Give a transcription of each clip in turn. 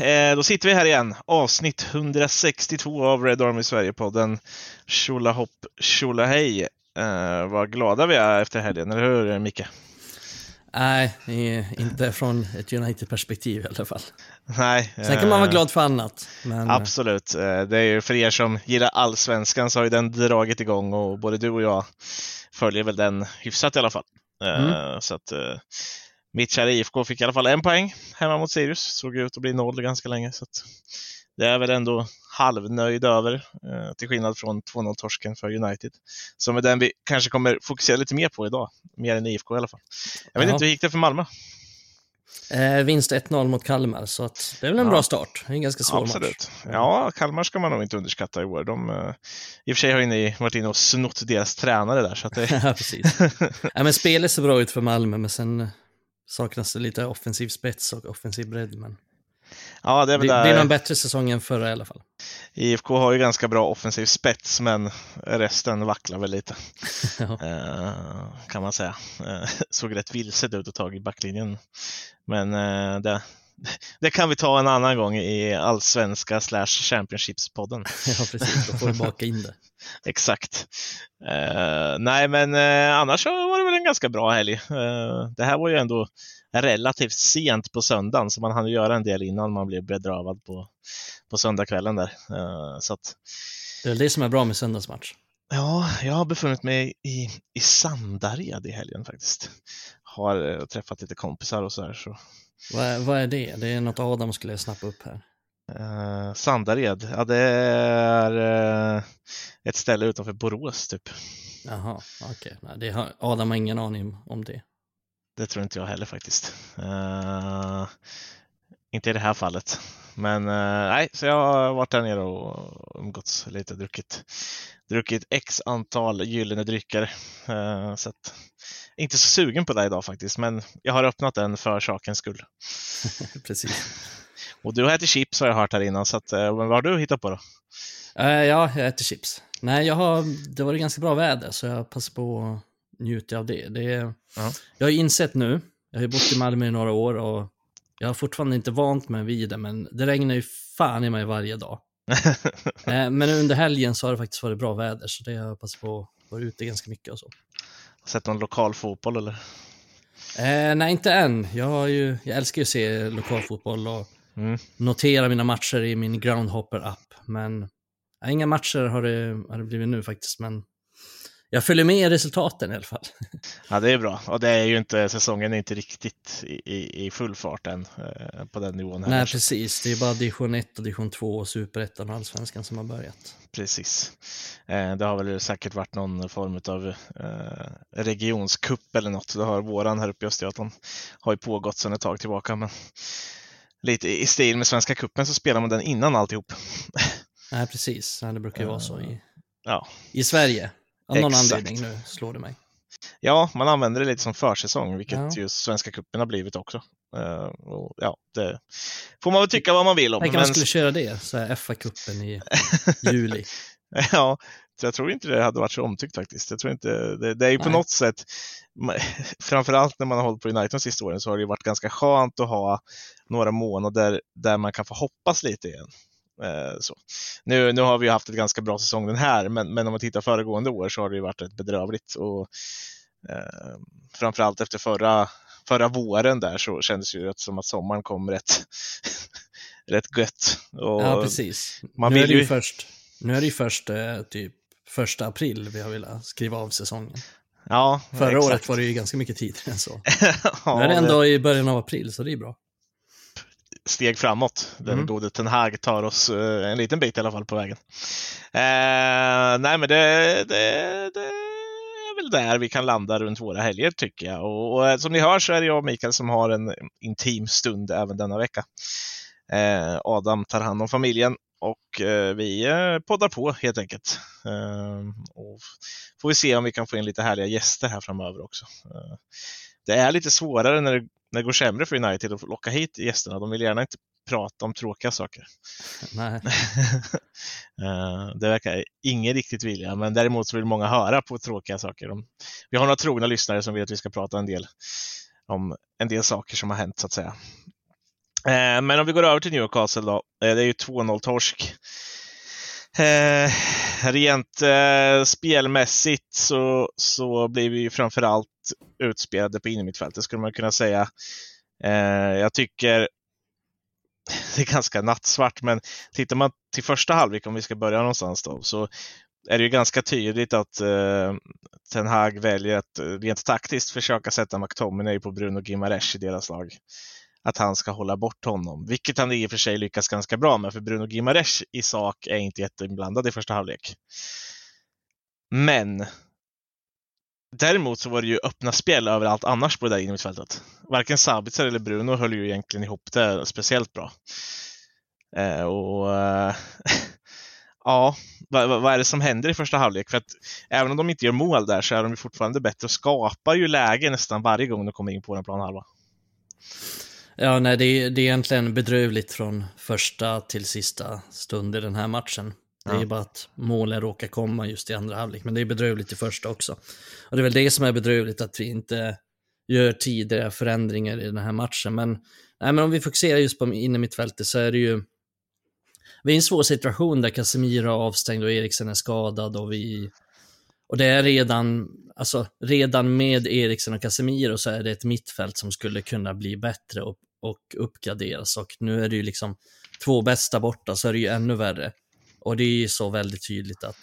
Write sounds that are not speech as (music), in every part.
Eh, då sitter vi här igen. Avsnitt 162 av Red Army Sverige-podden. Tjolahopp tjolahej. Eh, vad glada vi är efter helgen, eller hur Micke? Nej, inte från ett United-perspektiv i alla fall. Nej. Sen kan man vara glad för annat. Men... Absolut. Det är ju för er som gillar allsvenskan så har ju den dragit igång och både du och jag följer väl den hyfsat i alla fall. Mm. Så att mitt kära IFK fick i alla fall en poäng hemma mot Sirius. Såg ut att bli noll ganska länge. Så det är väl ändå halvnöjd över, eh, till skillnad från 2-0-torsken för United. Som är den vi kanske kommer fokusera lite mer på idag, mer än IFK i alla fall. Jag vet Jaha. inte, hur gick det för Malmö? Eh, vinst 1-0 mot Kalmar, så att det är väl en ja. bra start. En ganska svår Absolut. match. Ja, Kalmar ska man nog inte underskatta i år. De, uh, I och för sig har ni varit inne och snott deras tränare där. Så att det... (laughs) ja, precis. ja, men spelet ser bra ut för Malmö, men sen saknas det lite offensiv spets och offensiv bredd. Men... Ja, det, är det, det är en bättre säsong än förra i alla fall. IFK har ju ganska bra offensiv spets, men resten vacklar väl lite. (laughs) uh, kan man säga. Uh, (laughs) såg rätt vilset ut ett tag i backlinjen. Men uh, det, (laughs) det kan vi ta en annan gång i allsvenska slash Championship-podden. (laughs) ja, precis. Då får vi baka in det. (laughs) Exakt. Uh, nej, men uh, annars så var det väl en ganska bra helg. Uh, det här var ju ändå relativt sent på söndagen, så man hann göra en del innan man blev bedravad på, på söndagskvällen där. så att, det är det som är bra med söndagsmatch. Ja, jag har befunnit mig i, i Sandared i helgen faktiskt. Har träffat lite kompisar och så här. Så. Vad, vad är det? Det är något Adam skulle snappa upp här. Uh, Sandared, ja det är uh, ett ställe utanför Borås typ. Jaha, okej. Okay. har, Adam har ingen aning om det. Det tror inte jag heller faktiskt. Uh, inte i det här fallet. Men nej, så jag har varit där nere och umgåtts lite, druckit, druckit x antal gyllene drycker. så att, inte så sugen på det idag faktiskt, men jag har öppnat den för sakens skull. (laughs) Precis. Och du har ätit chips har jag hört här innan, så att, eh, vad har du hittat på då? Uh, ja, jag äter chips. Nej, jag har, det var ganska bra väder, så jag passar på att njuta av det. det uh -huh. Jag har insett nu, jag har ju bott i Malmö i några år och jag har fortfarande inte vant mig vid det, men det regnar ju fan i mig varje dag. uh, (laughs) men under helgen så har det faktiskt varit bra väder, så det har jag passat på att vara ute ganska mycket och så. Sett någon lokal fotboll eller? Eh, nej, inte än. Jag, har ju, jag älskar ju att se lokalfotboll och mm. notera mina matcher i min Groundhopper-app. Men nej, inga matcher har det, har det blivit nu faktiskt. Men jag följer med i resultaten i alla fall. Ja, det är bra. Och det är ju inte, säsongen är inte riktigt i, i full fart än eh, på den nivån. Här. Nej, precis. Det är bara division 1 och division 2 och superettan och allsvenskan som har börjat. Precis. Eh, det har väl säkert varit någon form av eh, regionskupp eller något. Det har våran här uppe i Östergötland har ju pågått sedan ett tag tillbaka. Men lite i stil med Svenska kuppen så spelar man den innan alltihop. Nej, precis. det brukar ju vara så i, ja. i Sverige. Av någon Exakt. anledning nu slår det mig. Ja, man använder det lite som försäsong, vilket ja. just Svenska cupen har blivit också. Uh, ja, det får man väl tycka vad man vill om. Tänk men... man skulle köra det, så här FA-cupen i (laughs) juli. ja, jag tror inte det hade varit så omtyckt faktiskt. Jag tror inte, det, det är ju på något sätt, (laughs) framförallt när man har hållit på United de sista åren, så har det varit ganska skönt att ha några månader där man kan få hoppas lite igen. Eh, så. Nu, nu har vi haft ett ganska bra säsong den här, men, men om man tittar föregående år så har det ju varit rätt bedrövligt. Och, eh, framförallt efter förra, förra våren där så kändes det ju som att sommaren kom rätt, (laughs) rätt gött. Och ja, precis. Man nu, är det ju först, nu är det ju först eh, typ första april vi har velat skriva av säsongen. Ja, Förra exakt. året var det ju ganska mycket tid (laughs) än så. (laughs) ja, nu är det ändå det... i början av april, så det är bra steg framåt. Den mm. gode Ten Hag tar oss uh, en liten bit i alla fall på vägen. Uh, nej, men det, det, det, är väl där vi kan landa runt våra helger tycker jag. Och, och eh, som ni hör så är det jag och Mikael som har en intim stund även denna vecka. Uh, Adam tar hand om familjen och vi poddar på helt enkelt. och får vi se om vi kan få in lite härliga gäster här framöver också. det är lite svårare när det när det går sämre för United att locka hit gästerna. De vill gärna inte prata om tråkiga saker. (laughs) Nej. (laughs) Eh, det verkar ingen riktigt vilja, men däremot så vill många höra på tråkiga saker. Vi har några trogna lyssnare som vill att vi ska prata en del om en del saker som har hänt så att säga. Eh, men om vi går över till Newcastle då. Eh, det är ju 2-0 torsk. Eh, rent eh, spelmässigt så, så blir vi ju framförallt utspelade på innermittfältet skulle man kunna säga. Eh, jag tycker (laughs) det är ganska nattsvart, men tittar man till första halvlek, om vi ska börja någonstans då, så är det ju ganska tydligt att eh, Ten Hag väljer att rent taktiskt försöka sätta McTominay på Bruno Gimares i deras lag. Att han ska hålla bort honom, vilket han i och för sig lyckas ganska bra med, för Bruno Gimares i sak är inte jätteinblandad i första halvlek. Men Däremot så var det ju öppna spel överallt annars på det där innermittfältet. Varken Sabitzer eller Bruno höll ju egentligen ihop det speciellt bra. Eh, och eh, (laughs) ja, vad, vad, är det som händer i första halvlek? För att även om de inte gör mål där så är de ju fortfarande bättre och skapar ju läge nästan varje gång de kommer in på den planhalva. Ja, nej, det är, det är egentligen bedrövligt från första till sista stund i den här matchen. Det är ju bara att målen råkar komma just i andra halvlek, men det är bedrövligt i första också. Och det är väl det som är bedrövligt, att vi inte gör tidigare förändringar i den här matchen. Men, nej, men om vi fokuserar just på innermittfältet så är det ju... Vi är i en svår situation där Casemiro är avstängd och Eriksen är skadad och vi... Och det är redan, alltså redan med Eriksen och Casemiro så är det ett mittfält som skulle kunna bli bättre och, och uppgraderas. Och nu är det ju liksom två bästa borta så är det ju ännu värre. Och det är ju så väldigt tydligt att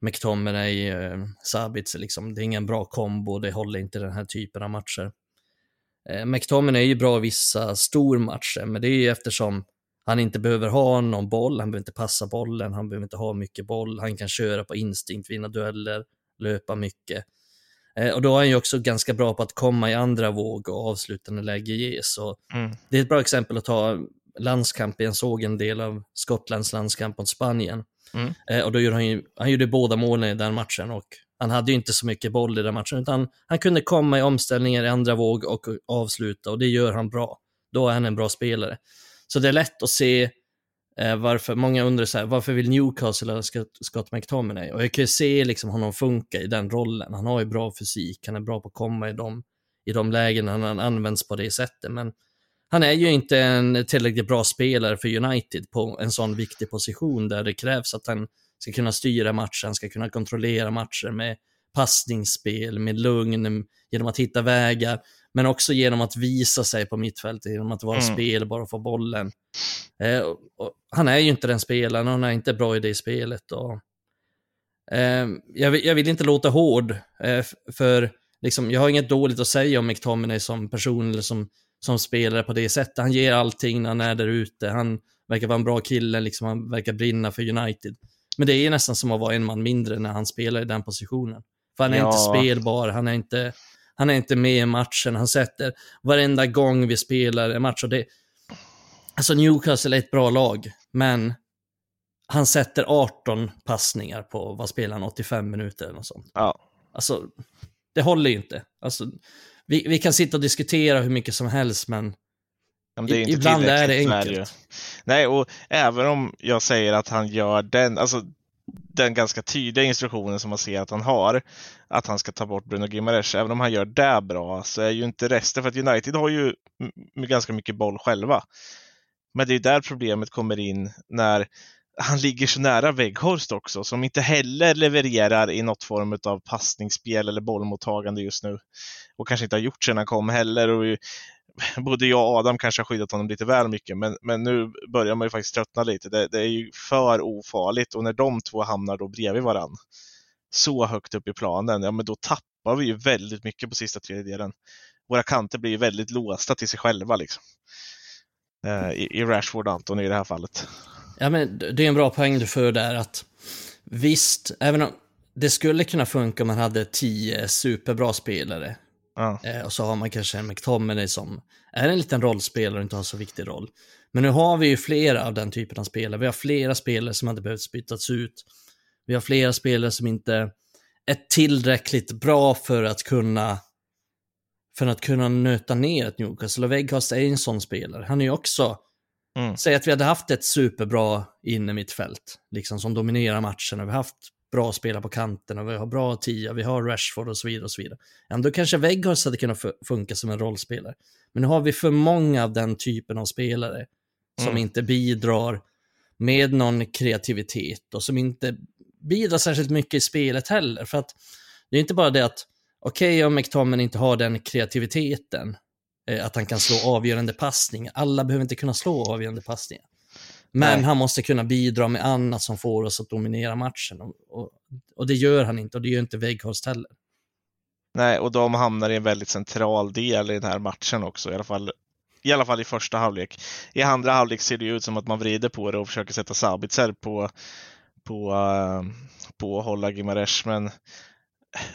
McTominay, eh, Sabitz, liksom, det är ingen bra kombo, det håller inte den här typen av matcher. Eh, McTominay är ju bra i vissa stormatcher, men det är ju eftersom han inte behöver ha någon boll, han behöver inte passa bollen, han behöver inte ha mycket boll, han kan köra på instinkt, vinna dueller, löpa mycket. Eh, och då är han ju också ganska bra på att komma i andra våg och avsluta när läge ges. Så mm. Det är ett bra exempel att ta landskamp, jag såg en del av Skottlands landskamp mot Spanien. Mm. Eh, och då gjorde han, ju, han gjorde båda målen i den matchen och han hade ju inte så mycket boll i den matchen, utan han kunde komma i omställningar i andra våg och avsluta och det gör han bra. Då är han en bra spelare. Så det är lätt att se eh, varför, många undrar så här, varför vill Newcastle ha Scott McTominay? Och jag kan ju se liksom honom funka i den rollen. Han har ju bra fysik, han är bra på att komma i de, i de lägen han används på det sättet, men han är ju inte en tillräckligt bra spelare för United på en sån viktig position där det krävs att han ska kunna styra matchen, ska kunna kontrollera matcher med passningsspel, med lugn, genom att hitta vägar, men också genom att visa sig på mittfältet, genom att vara mm. spelbar och få bollen. Eh, och, och, han är ju inte den spelaren, han är inte bra i det spelet. Och, eh, jag, vill, jag, vill, inte låta hård, eh, för liksom, jag har inget dåligt att säga om McTominay som person eller som som spelare på det sättet. Han ger allting när han är där ute. Han verkar vara en bra kille, liksom. han verkar brinna för United. Men det är nästan som att vara en man mindre när han spelar i den positionen. För han är ja. inte spelbar, han är inte, han är inte med i matchen, han sätter varenda gång vi spelar en match. Och det, alltså Newcastle är ett bra lag, men han sätter 18 passningar på, vad spelar han, 85 minuter eller något sånt. Ja. Alltså, det håller ju inte. Alltså, vi, vi kan sitta och diskutera hur mycket som helst, men, det är inte ibland är det enkelt. Nej, och även om jag säger att han gör den, alltså den ganska tydliga instruktionen som man ser att han har, att han ska ta bort Bruno Gimares, även om han gör det bra, så är ju inte resten, för att United har ju ganska mycket boll själva. Men det är där problemet kommer in när han ligger så nära Weghorst också, som inte heller levererar i något form av passningsspel eller bollmottagande just nu. Och kanske inte har gjort sedan han kom heller. Och (laughs) både jag och Adam kanske har skyddat honom lite väl mycket, men, men nu börjar man ju faktiskt tröttna lite. Det, det är ju för ofarligt och när de två hamnar då bredvid varann, så högt upp i planen, ja men då tappar vi ju väldigt mycket på sista tredjedelen. Våra kanter blir ju väldigt låsta till sig själva liksom. Eh, I, I Rashford Anton i det här fallet. Ja, men det är en bra poäng du för där att visst, även om det skulle kunna funka om man hade tio superbra spelare. Ja. Eh, och så har man kanske en McTominay som är en liten rollspelare och inte har så viktig roll. Men nu har vi ju flera av den typen av spelare. Vi har flera spelare som hade behövt bytas ut. Vi har flera spelare som inte är tillräckligt bra för att kunna för att kunna nöta ner ett Newcastle. Och Weghorst är en sån spelare. Han är ju också Mm. Säg att vi hade haft ett superbra inne mitt fält, liksom som dominerar matchen och vi haft bra spelare på kanterna, vi har bra tia, vi har Rashford och så vidare. och så vidare. Ja, då kanske Weghorst hade kunnat funka som en rollspelare. Men nu har vi för många av den typen av spelare som mm. inte bidrar med någon kreativitet och som inte bidrar särskilt mycket i spelet heller. För att det är inte bara det att, okej okay, om McTominay inte har den kreativiteten, eh, att han kan slå avgörande passningar. Alla behöver inte kunna slå avgörande passningar. Men Nej. han måste kunna bidra med annat som får oss att dominera matchen. Och, och, och det gör han inte och det gör inte Weghorst heller. Nej, och de hamnar i en väldigt central del i den här matchen också, i alla fall i alla fall i första halvlek. I andra halvlek ser det ut som att man vrider på det och försöker sätta Sabitzer på, på, uh, på att hålla Gimaresh, men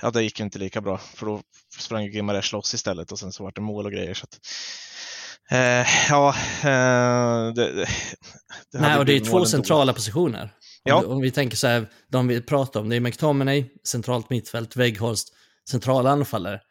ja, det gick inte lika bra för då sprang Gimaresh loss istället och sen så var det mål och grejer. Så att, uh, ja, uh, det, det, Nej, och det är två centrala då. positioner. Ja. Om, om, vi tänker så här, de vi pratar om, det är McTominay, centralt mittfält, Weghorst, centrala anfallare.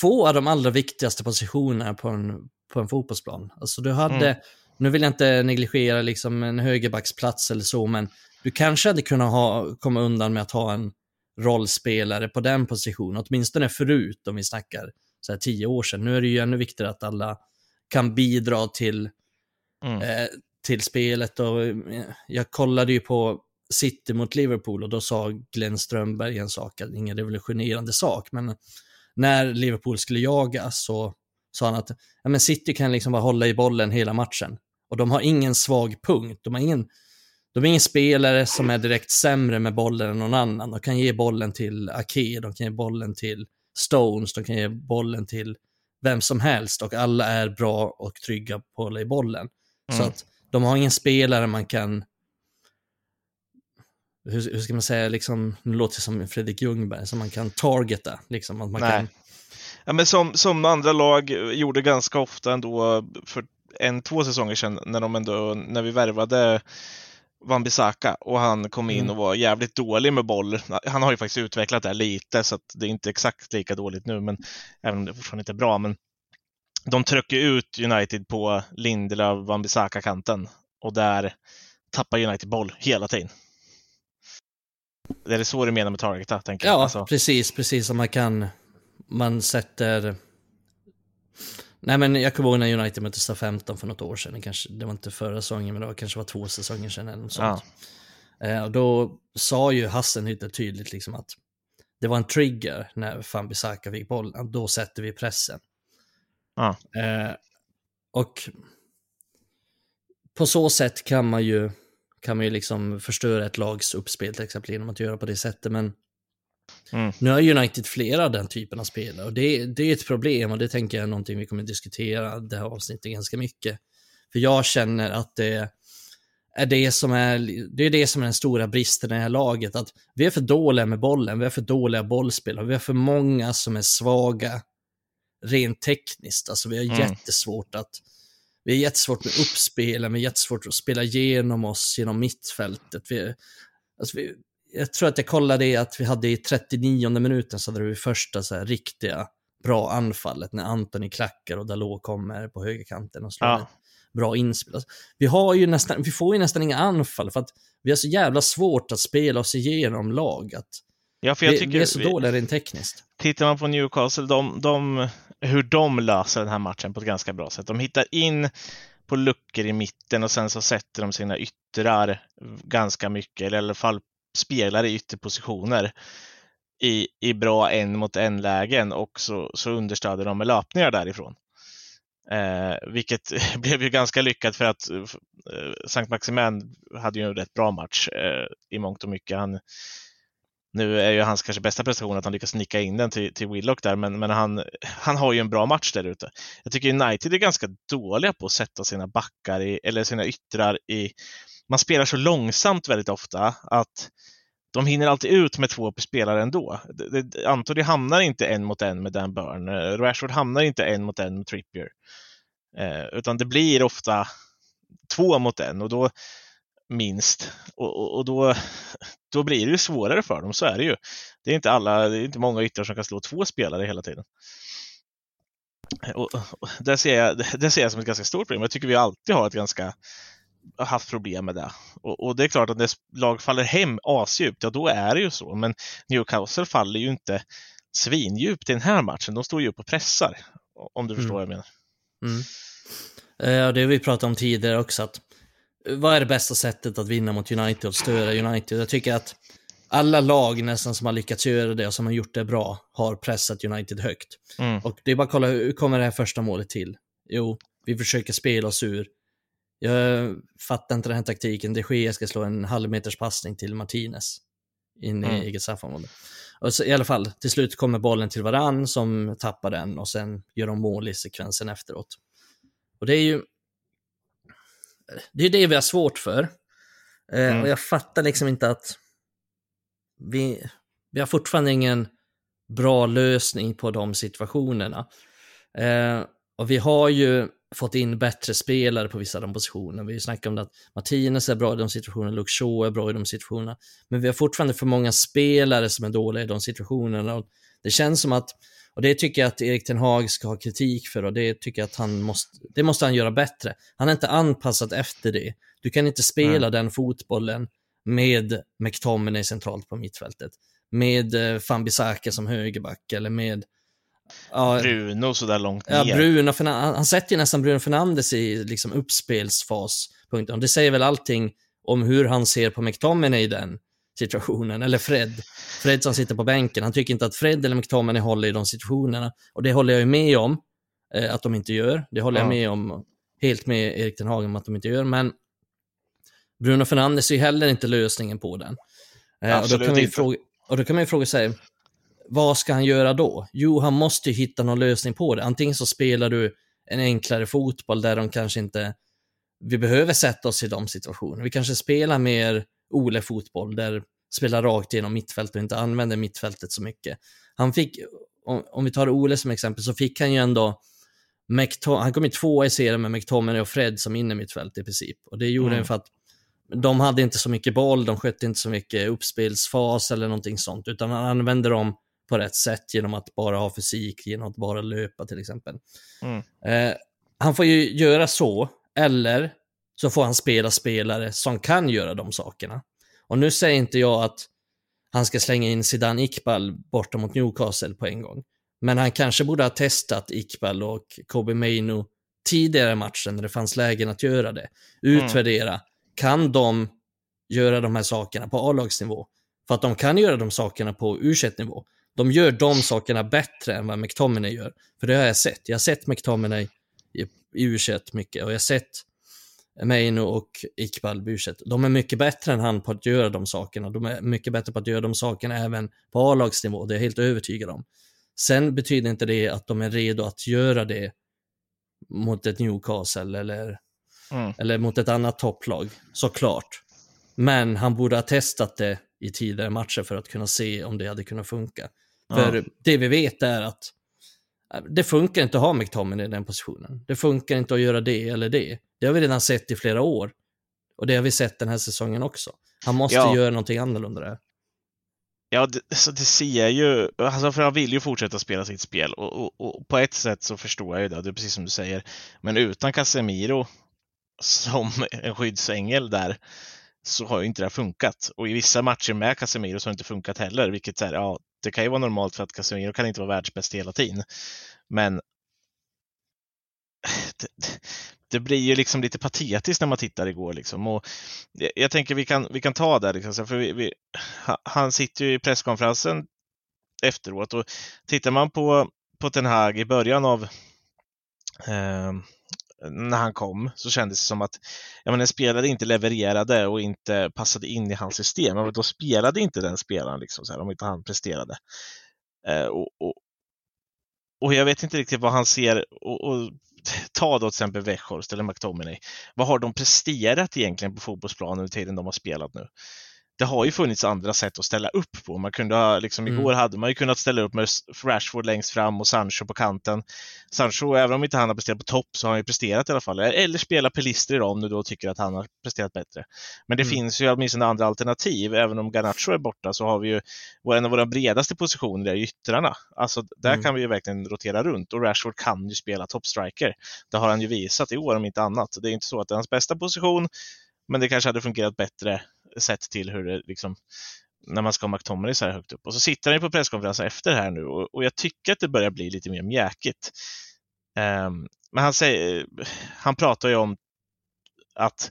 Två av de allra viktigaste positionerna på en, på en fotbollsplan. Alltså du hade, mm. nu vill jag inte negligera liksom en högerbacksplats eller så, men du kanske hade kunnat ha, komma undan med att ha en rollspelare på den positionen, åtminstone förut om vi snackar så här tio år sedan. Nu är det ju ännu viktigare att alla kan bidra till, mm. eh, till spelet och eh, jag kollade ju på City mot Liverpool och då sa Glenn Strömberg en sak, ingen revolutionerande sak, men när Liverpool skulle jaga så sa han att ja, men City kan liksom bara hålla i bollen hela matchen. Och de har ingen svag punkt, de har ingen, de är ingen spelare som är direkt sämre med bollen än någon annan. De kan ge bollen till Ake, de kan ge bollen till Stones, de kan ge bollen till vem som helst och alla är bra och trygga på att hålla i bollen. Mm. Så att de har ingen spelare man kan hur, hur ska man säga, liksom, nu låter det som Fredrik Ljungberg, som man kan targeta. Liksom, att man Nej. Kan... Ja, men som, som andra lag gjorde ganska ofta ändå för en, två säsonger sedan när, de ändå, när vi värvade Wan-Bissaka och han kom in mm. och var jävligt dålig med boll. Han har ju faktiskt utvecklat det här lite så att det är inte exakt lika dåligt nu, men även om det fortfarande inte är bra. Men de trycker ut United på Lindelöf, Wan-Bissaka-kanten och där tappar United boll hela tiden. Är det så du menar med targeta? Tänker ja, alltså. precis, precis som man kan, man sätter Nej men jag kommer ihåg när United mötte 15 för något år sedan, kanske, det var inte förra säsongen men det var, kanske var två säsonger sedan eller något sånt. Ja. Eh, och då sa ju Hassen lite tydligt liksom att det var en trigger när Fan Bissaka fick bollen, då sätter vi pressen. Ja. Eh, och på så sätt kan man ju kan man ju liksom förstöra ett lags uppspel till exempel genom att göra på det sättet. Men mm. nu har United flera av den typen av spelare och det, det är ett problem och det tänker jag är någonting vi kommer att diskutera det här avsnittet ganska mycket. För jag känner att det är det som är, det är det som är den stora bristen i det här laget. Att vi är för dåliga med bollen, vi är för dåliga bollspelare, vi har för många som är svaga rent tekniskt. Alltså vi har mm. jättesvårt att vi har jättesvårt med uppspelen, vi har jättesvårt att spela igenom oss genom mittfältet. Vi, alltså vi, jag tror att jag kollade att vi hade i 39 minuten så hade vi första så här riktiga bra anfallet när Antoni klackar och Dalot kommer på högerkanten och slår ja. bra inspel. Alltså, vi, har ju nästan, vi får ju nästan inga anfall för att vi har så jävla svårt att spela oss igenom lag. Att ja, för jag vi, tycker vi är så vi, dåliga rent tekniskt. Tittar man på Newcastle, de, de hur de löser den här matchen på ett ganska bra sätt. De hittar in på luckor i mitten och sen så sätter de sina yttrar ganska mycket, eller i alla fall spelare i ytterpositioner i, i bra en mot en lägen och så, så understöder de med löpningar därifrån. Eh, vilket (laughs) blev ju ganska lyckat för att eh, Sankt Maximin hade ju en rätt bra match eh, i mångt och mycket. Han nu är ju hans kanske bästa prestation att han lyckas nicka in den till, till Willock där, men, men han, han har ju en bra match där ute. Jag tycker United är ganska dåliga på att sätta sina backar i, eller sina yttrar i... Man spelar så långsamt väldigt ofta att de hinner alltid ut med två spelare ändå. Antoni hamnar inte en mot en med Dan Burn. Rashford hamnar inte en mot en med Trippier. Eh, utan det blir ofta två mot en och då minst. Och, och, och, då, då blir det ju svårare för dem, så är det ju. Det är inte, alla, det är inte många yttrar som kan slå två spelare hela tiden. Och, och det, ser jag, (laughs) det ser jag som ett ganska stort problem. Jag tycker vi alltid har ett ganska haft problem med det. Och, och, det är klart att när lag faller hem asdjupt, ja då är det ju så. Men Newcastle faller ju inte svindjupt i den här matchen. De står ju upp och pressar. Om du förstår mm. vad jag menar. Mm. Eh, det har vi pratat om tidigare också. Att, vad är det bästa sättet att vinna mot United och störa United? Jag tycker att alla lag nästan som har lyckats göra det och som har gjort det bra har pressat United högt. Mm. Och det är bara att kolla, hur kommer det här första målet till? Jo, vi försöker spela oss ur. Jag fattar inte den här taktiken. De Gea ska slå en halvmeters passning till Martinez in i mm. eget straffområde. I alla fall, till slut kommer bollen till varann som tappar den och sen gör de mål i sekvensen efteråt. Och det är ju det är det vi har svårt för. Eh, mm. Och jag fattar liksom inte att vi, vi har fortfarande ingen bra lösning på de situationerna. Eh, och vi har ju fått in bättre spelare på vissa av de positionerna. Vi snackar om att Martinez är bra i de situationerna, Luke Shaw är bra i de situationerna. Men vi har fortfarande för många spelare som är dåliga i de situationerna. Och det känns som att, och det tycker jag att Erik Ten Hag ska ha kritik för och det tycker jag att han måste, det måste han göra bättre. Han är inte anpassat efter det. Du kan inte spela mm. den fotbollen med McTominay centralt på mittfältet. Med eh, Fambisaka som högerback eller med Ja, Bruno sådär långt ner. Ja, Bruno, han, han sätter ju nästan Bruno Fernandes i liksom uppspelsfaspunkten. Det säger väl allting om hur han ser på McTominay i den situationen, eller Fred. Fred som sitter på bänken, han tycker inte att Fred eller McTominay håller i de situationerna. Och det håller jag ju med om eh, att de inte gör. Det håller ja. jag med om, helt med Erik Ten Hagen om att de inte gör, men Bruno Fernandes är ju heller inte lösningen på den. Eh, och, då kan man ju fråga, och då kan man ju fråga sig, vad ska han göra då? Jo, han måste ju hitta någon lösning på det. Antingen så spelar du en enklare fotboll där de kanske inte... Vi behöver sätta oss i de situationerna. Vi kanske spelar mer Ole-fotboll där spelar rakt igenom mittfältet och inte använder mittfältet så mycket. Han fick, om, om vi tar Ole som exempel, så fick han ju ändå McTom han kom i tvåa i serien med McTominay och Fred som innermittfält i princip. Och det gjorde mm. han för att de hade inte så mycket boll, de skötte inte så mycket uppspelsfas eller någonting sånt, utan han använde dem på rätt sätt genom att bara ha fysik, genom att bara löpa till exempel. Mm. Eh, han får ju göra så, eller så får han spela spelare som kan göra de sakerna. Och nu säger inte jag att han ska slänga in Zidane Iqbal borta mot Newcastle på en gång. Men han kanske borde ha testat Iqbal och Kobe Maino tidigare i matchen när det fanns lägen att göra det. Utvärdera. Mm. Kan de göra de här sakerna på A-lagsnivå? För att de kan göra de sakerna på u nivå de gör de sakerna bättre än vad McTominay gör. För det har jag sett. Jag har sett McTominay i, i U21 mycket och jag har sett Meino och Iqbal u De är mycket bättre än han på att göra de sakerna. De är mycket bättre på att göra de sakerna även på A-lagsnivå, det är jag helt övertygad om. Sen betyder inte det att de är redo att göra det mot ett Newcastle eller, mm. eller mot ett annat topplag, såklart. Men han borde ha testat det i tidigare matcher för att kunna se om det hade kunnat funka. För ja. det vi vet är att det funkar inte att ha McTominay i den positionen. Det funkar inte att göra det eller det. Det har vi redan sett i flera år. Och det har vi sett den här säsongen också. Han måste ja. göra någonting annorlunda där. Ja, det, så det ser jag ju. Alltså för han vill ju fortsätta spela sitt spel och, och, och, på ett sätt så förstår jag ju det. Det är precis som du säger. Men utan Casemiro som (laughs) en skyddsängel där så har ju inte det funkat. Och i vissa matcher med Casemiro så har det inte funkat heller, vilket är, ja, det kan ju vara normalt för att Casemiro kan inte vara världsbäst hela tiden. Men (sighs) det, det, blir ju liksom lite patetiskt när man tittar igår. Liksom. Och jag tänker vi kan, vi kan ta det, liksom, för vi, vi, han sitter ju i presskonferensen efteråt och tittar man på, på Ten Hag i början av eh, när han kom så kändes det som att ja, men en spelare inte levererade och inte passade in i hans system. Men då spelade inte den spelaren liksom, så här, om inte han presterade. Eh, och, och, och, jag vet inte riktigt vad han ser. Och, och (laughs) ta då till exempel Weghorst eller McTominay. Vad har de presterat egentligen på fotbollsplanen under tiden de har spelat nu? Det har ju funnits andra sätt att ställa upp på. Man kunde ha, liksom, mm. Igår hade man ju kunnat ställa upp med Rashford längst fram och Sancho på kanten. Sancho, även om inte han har presterat på topp, så har han ju presterat i alla fall. Eller spela Pelistri då, om du då tycker att han har presterat bättre. Men det mm. finns ju åtminstone andra alternativ. Även om Garnacho är borta så har vi ju en av våra bredaste positioner är yttrarna. Alltså där mm. kan vi ju verkligen rotera runt och Rashford kan ju spela toppstriker. Det har han ju visat i år om inte annat. Det är inte så att det är hans bästa position, men det kanske hade fungerat bättre sett till hur det liksom när man ska ha McTominay så här högt upp. Och så sitter han ju på presskonferensen efter det här nu och, och, jag tycker att det börjar bli lite mer mjäkigt. Um, men han, säger, han pratar ju om att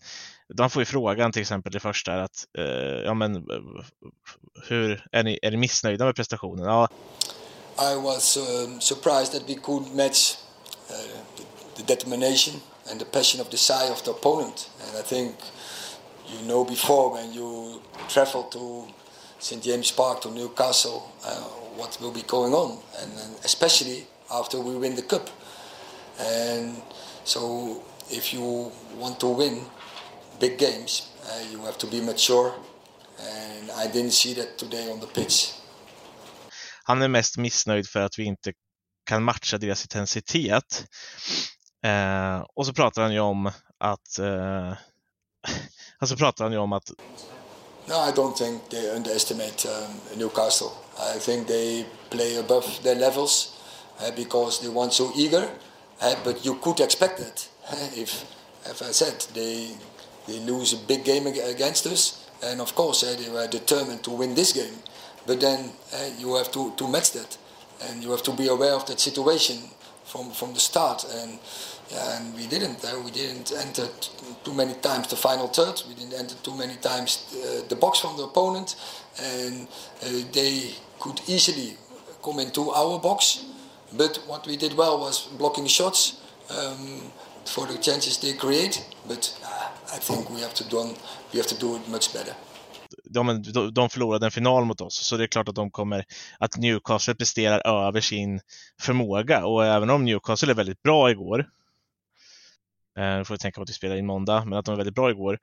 de får ju frågan till exempel det första att uh, ja men hur är ni, är ni missnöjda med prestationen? Ja. I was um, surprised that we could match uh, the determination and the passion of the side of the opponent and I think you know before when you travel to St James Park to Newcastle uh, what will be going on, and, and, especially after we win the cup. And so, if you want to win big games, uh, you have to be mature, and I didn't see that today on the pitch. Han är mest missnöjd för att vi inte kan matcha deras intensitet. Eh, och så pratar han ju om att eh, Alltså pratar han ju om att... No, I don't think they underestimate um, Newcastle. I think they play above their levels uh, because they weren't so eager. Uh, but you could expect it uh, if, if I said they they lose a big game against us, and of course uh, they were determined to win this game. But then uh, you have to, to match that, and you have to be aware of that situation from from the start. And yeah, and we didn't. Uh, we didn't enter too many times the final third. We didn't enter too many times uh, the box from the opponent, and uh, they could easily come into our box. But what we did well was blocking shots um, for the chances they create. But uh, I think we have to do we have to do it much better. De, de förlorade en final mot oss, så det är klart att de kommer att Newcastle presterar över sin förmåga. Och även om Newcastle är väldigt bra igår, eh, får jag tänka på att vi spelade in måndag, men att de var väldigt bra igår,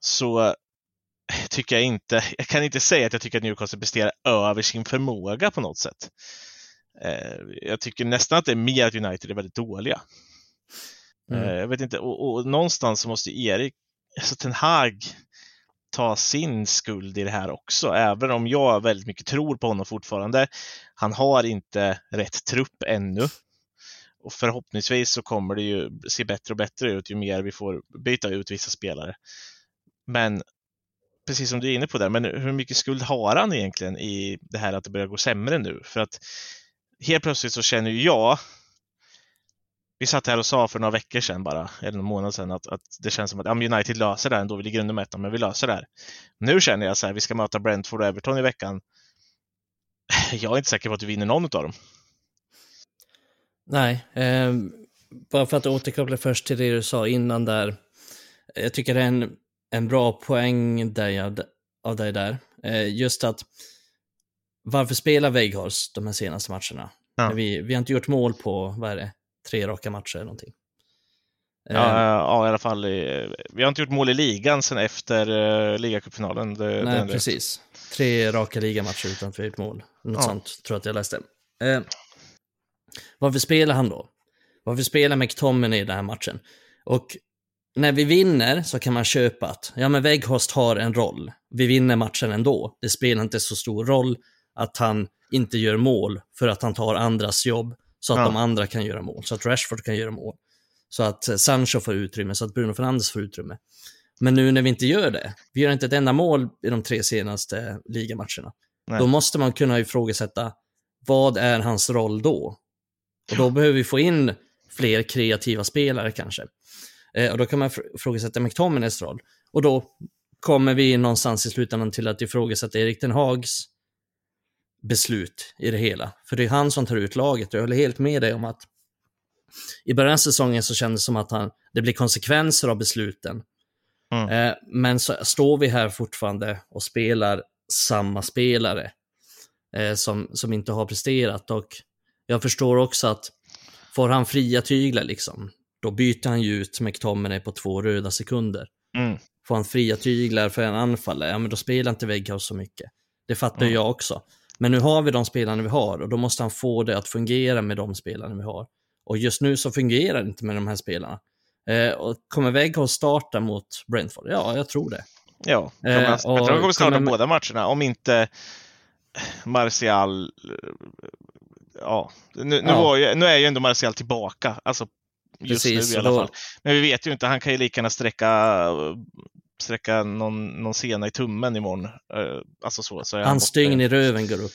så (laughs) tycker jag inte, jag kan inte säga att jag tycker att Newcastle presterar över sin förmåga på något sätt. Eh, jag tycker nästan att det är mer att United är väldigt dåliga. Mm. Eh, jag vet inte, och, och någonstans så måste Erik, alltså Ten Hag, ta sin skuld i det här också, även om jag väldigt mycket tror på honom fortfarande. Han har inte rätt trupp ännu. Och förhoppningsvis så kommer det ju se bättre och bättre ut ju mer vi får byta ut vissa spelare. Men precis som du är inne på där, men hur mycket skuld har han egentligen i det här att det börjar gå sämre nu? För att helt plötsligt så känner ju jag vi satt här och sa för några veckor sedan bara, eller någon månad sedan, att, att det känns som att ja, United löser det här ändå. Vi ligger under med ettan, men vi löser det här. Nu känner jag så här, vi ska möta Brentford och Everton i veckan. Jag är inte säker på att vi vinner någon av dem. Nej, eh, bara för att återkoppla först till det du sa innan där. Jag tycker det är en, en bra poäng där av, dig där. Eh, just att varför spelar Weghorst de här senaste matcherna? Ja. Vi, vi har inte gjort mål på, vad är det, tre raka matcher eller någonting. Ja, eh, ja, i alla fall. Vi har inte gjort mål i ligan sedan efter uh, ligacupfinalen. Nej, precis. Tre raka ligamatcher utan att vi har gjort mål. Något ja. sånt tror jag att jag läste. Eh, varför spelar han då? Varför spelar McTominay i den här matchen? Och när vi vinner så kan man köpa att, ja men Weghorst har en roll. Vi vinner matchen ändå. Det spelar inte så stor roll att han inte gör mål för att han tar andras jobb så att ja. de andra kan göra mål. Så att Rashford kan göra mål. Så att Sancho får utrymme, så att Bruno Fernandes får utrymme. Men nu när vi inte gör det, vi gör inte ett enda mål i de tre senaste ligamatcherna. Nej. Då måste man kunna ifrågasätta, vad är hans roll då? Och då behöver vi få in fler kreativa spelare kanske. Eh, och då kan man ifrågasätta McTominays roll. Och då kommer vi någonstans i slutändan till att ifrågasätta Erik Den Hags beslut i det hela. För det är han som tar ut laget jag håller helt med dig om att i början av säsongen så kändes det som att han, det blir konsekvenser av besluten. Mm. Eh, men så står vi här fortfarande och spelar samma spelare eh, som, som inte har presterat och jag förstår också att får han fria tyglar liksom, då byter han ju ut McTominay på två röda sekunder. mm. får han fria tyglar för en anfallare, ja men då spelar inte Weghorst så mycket. Det fattar mm. jag också. Men nu har vi de spelarna vi har och då måste han få det att fungera med de spelarna vi har. Och just nu så fungerar det inte med de här spelarna. Eh, och kommer Weghorst starta mot Brentford? Ja, jag tror det. Ja, kommer, eh, jag tror han kommer starta kommer... båda matcherna. Om inte Martial... Ja, nu, nu, ja. Var nu är ju ändå Martial tillbaka. Alltså just Precis, nu i alla då... fall. Men vi vet ju inte, han kan ju lika gärna sträcka, sträcka någon, någon sena i tummen imorgon. Uh, alltså så, så Hans stygn i röven går upp.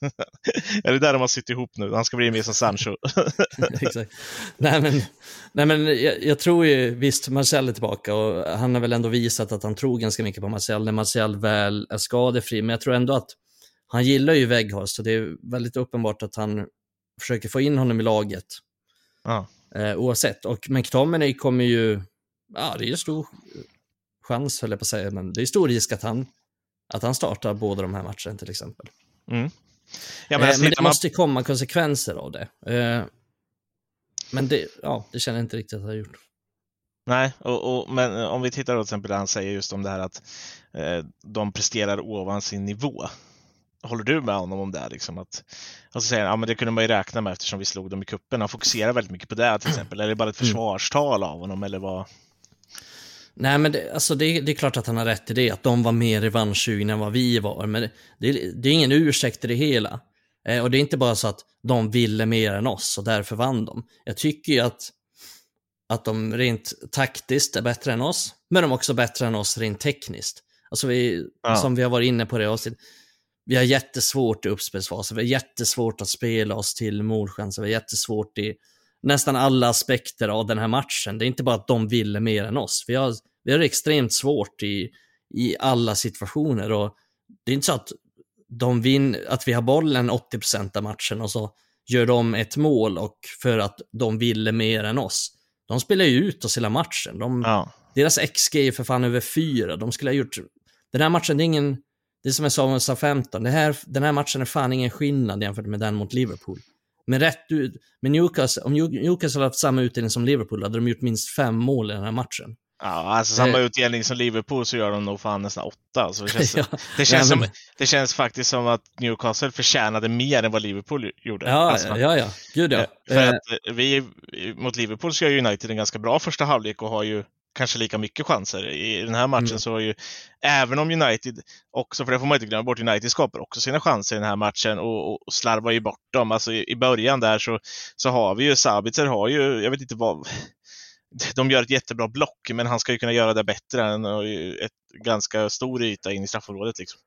(laughs) är det där de har sytt ihop nu? Han ska bli mer som Sancho. (laughs) Exakt. Nej men, nej, men jag, jag, tror ju visst Marcel är tillbaka och han har väl ändå visat att han tror ganska mycket på Marcel när Marcel väl är skadefri. Men jag tror ändå att han gillar ju Weghorst och det är väldigt uppenbart att han försöker få in honom i laget. Ja. Eh, oavsett. Och McTominay kommer ju, ja det är ju stor chans höll jag på att säga, men det är stor risk att han, att han startar båda de här matcherna till exempel. Mm. Ja, men, eh, men det man... måste komma konsekvenser av det. Eh, men det, ja, det känner jag inte riktigt att jag har gjort. Nej, och, och, men om vi tittar då till exempel där han säger just om det här att eh, de presterar ovan sin nivå. Håller du med honom om det? Liksom att, och så säger han, ja men det kunde man ju räkna med eftersom vi slog dem i kuppen. Han fokuserar väldigt mycket på det till exempel. Är det bara ett mm. försvarstal av honom eller vad? Nej, men det, alltså det, det, är klart att han har rätt i det, att de var mer revanschsugna än vad vi var. Men det, det, är ingen ursäkt i det hela. Eh, och det är inte bara så att de ville mer än oss och därför vann de. Jag tycker ju att, att de rent taktiskt är bättre än oss, men de är också bättre än oss rent tekniskt. Alltså vi, ja. som vi har varit inne på det avsnitt, vi har jättesvårt i uppspelsfasen, vi har jättesvårt att spela oss till målchanser, vi har jättesvårt i nästan alla aspekter av den här matchen. Det är inte bara att de ville mer än oss. Vi har, vi har extremt svårt i, i alla situationer och det är inte så att de vinner, att vi har bollen 80% av matchen och så gör de ett mål och för att de ville mer än oss. De spelar ju ut oss hela matchen. De, ja. Deras XG är för fan över fyra. De skulle ha gjort... Den här matchen, det är ingen... Det är som jag sa med SA-15. den här matchen är fan ingen skillnad jämfört med den mot Liverpool. Men rätt ut, men Newcastle, om Newcastle hade haft samma utdelning som Liverpool hade de gjort minst fem mål i den här matchen. Ja, alltså samma eh. utdelning som Liverpool så gör de nog fan nästan åtta. Alltså det, känns, (laughs) ja. det, känns som, det känns faktiskt som att Newcastle förtjänade mer än vad Liverpool gjorde. Ja, alltså, ja, ja. Gud ja. Eh, för eh. att vi, mot Liverpool så gör United en ganska bra första halvlek och har ju kanske lika mycket chanser. I den här matchen mm. så är ju, även om United också, för det får man inte glömma bort, United skapar också sina chanser i den här matchen och, och slarvar ju bort dem. Alltså i, i början där så, så har vi ju, Sabitzer har ju, jag vet inte vad, (laughs) de gör ett jättebra block, men han ska ju kunna göra det bättre än ett ganska stor yta in i straffområdet. Liksom.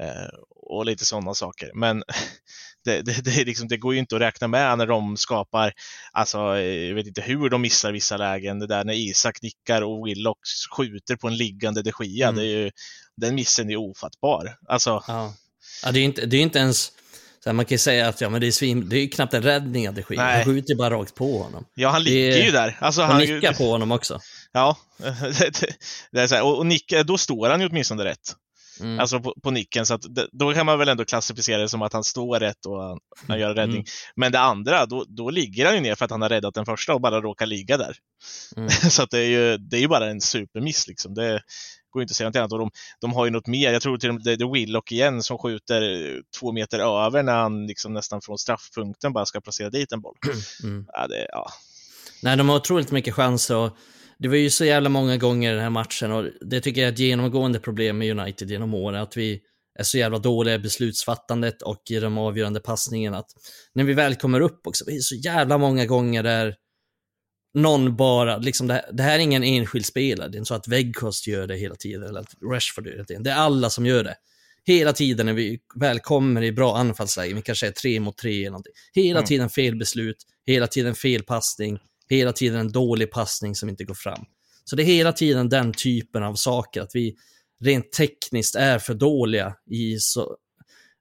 Eh, och lite sådana saker. Men (laughs) det, det, det, liksom, det, går ju inte att räkna med när de skapar, alltså jag vet inte hur de missar vissa lägen. Det där när Isak nickar och Willock skjuter på en liggande de Gia, mm. det är ju, den missen är ofattbar. Alltså, ja. ja det, är inte, det är inte ens, så man kan ju säga att ja, men det, är svim, det är knappt en räddning av de Gia, han skjuter bara rakt på honom. Ja, han ligger ju där. Alltså, han nickar på honom också. Ja, (laughs) det, är så här, och, och nick, då står han ju åtminstone rätt. Mm. Alltså på, på, nicken, så att det, då kan man väl ändå klassificera det som att han står rätt och han, han gör en räddning. Mm. Men det andra, då, då ligger han ju ner för att han har räddat den första och bara råkar ligga där. Mm. (laughs) så det är ju det är ju bara en supermiss liksom. Det går inte att säga något annat. Och de, de har ju något mer, jag tror till och med det är Willock igen som skjuter två meter över när han liksom nästan från straffpunkten bara ska placera dit en boll. Mm. Ja, det, ja. Nej, de har otroligt mycket chanser och det var ju så jävla många gånger i den här matchen och det tycker jag är ett genomgående problem med United genom åren, att vi är så jävla dåliga i beslutsfattandet och i de avgörande passningarna. Att när vi väl kommer upp också, det är så jävla många gånger där någon bara, liksom det, här, det här är ingen enskild spelare, det är inte så att Weghorst gör det hela tiden eller att Rashford gör det. Det är alla som gör det. Hela tiden när vi väl kommer i bra anfallsläge, vi kanske är tre mot tre eller någonting. Hela mm. tiden fel beslut, hela tiden fel passning, hela tiden en dålig passning som inte går fram. Så det är hela tiden den typen av saker, att vi rent tekniskt är för dåliga i så...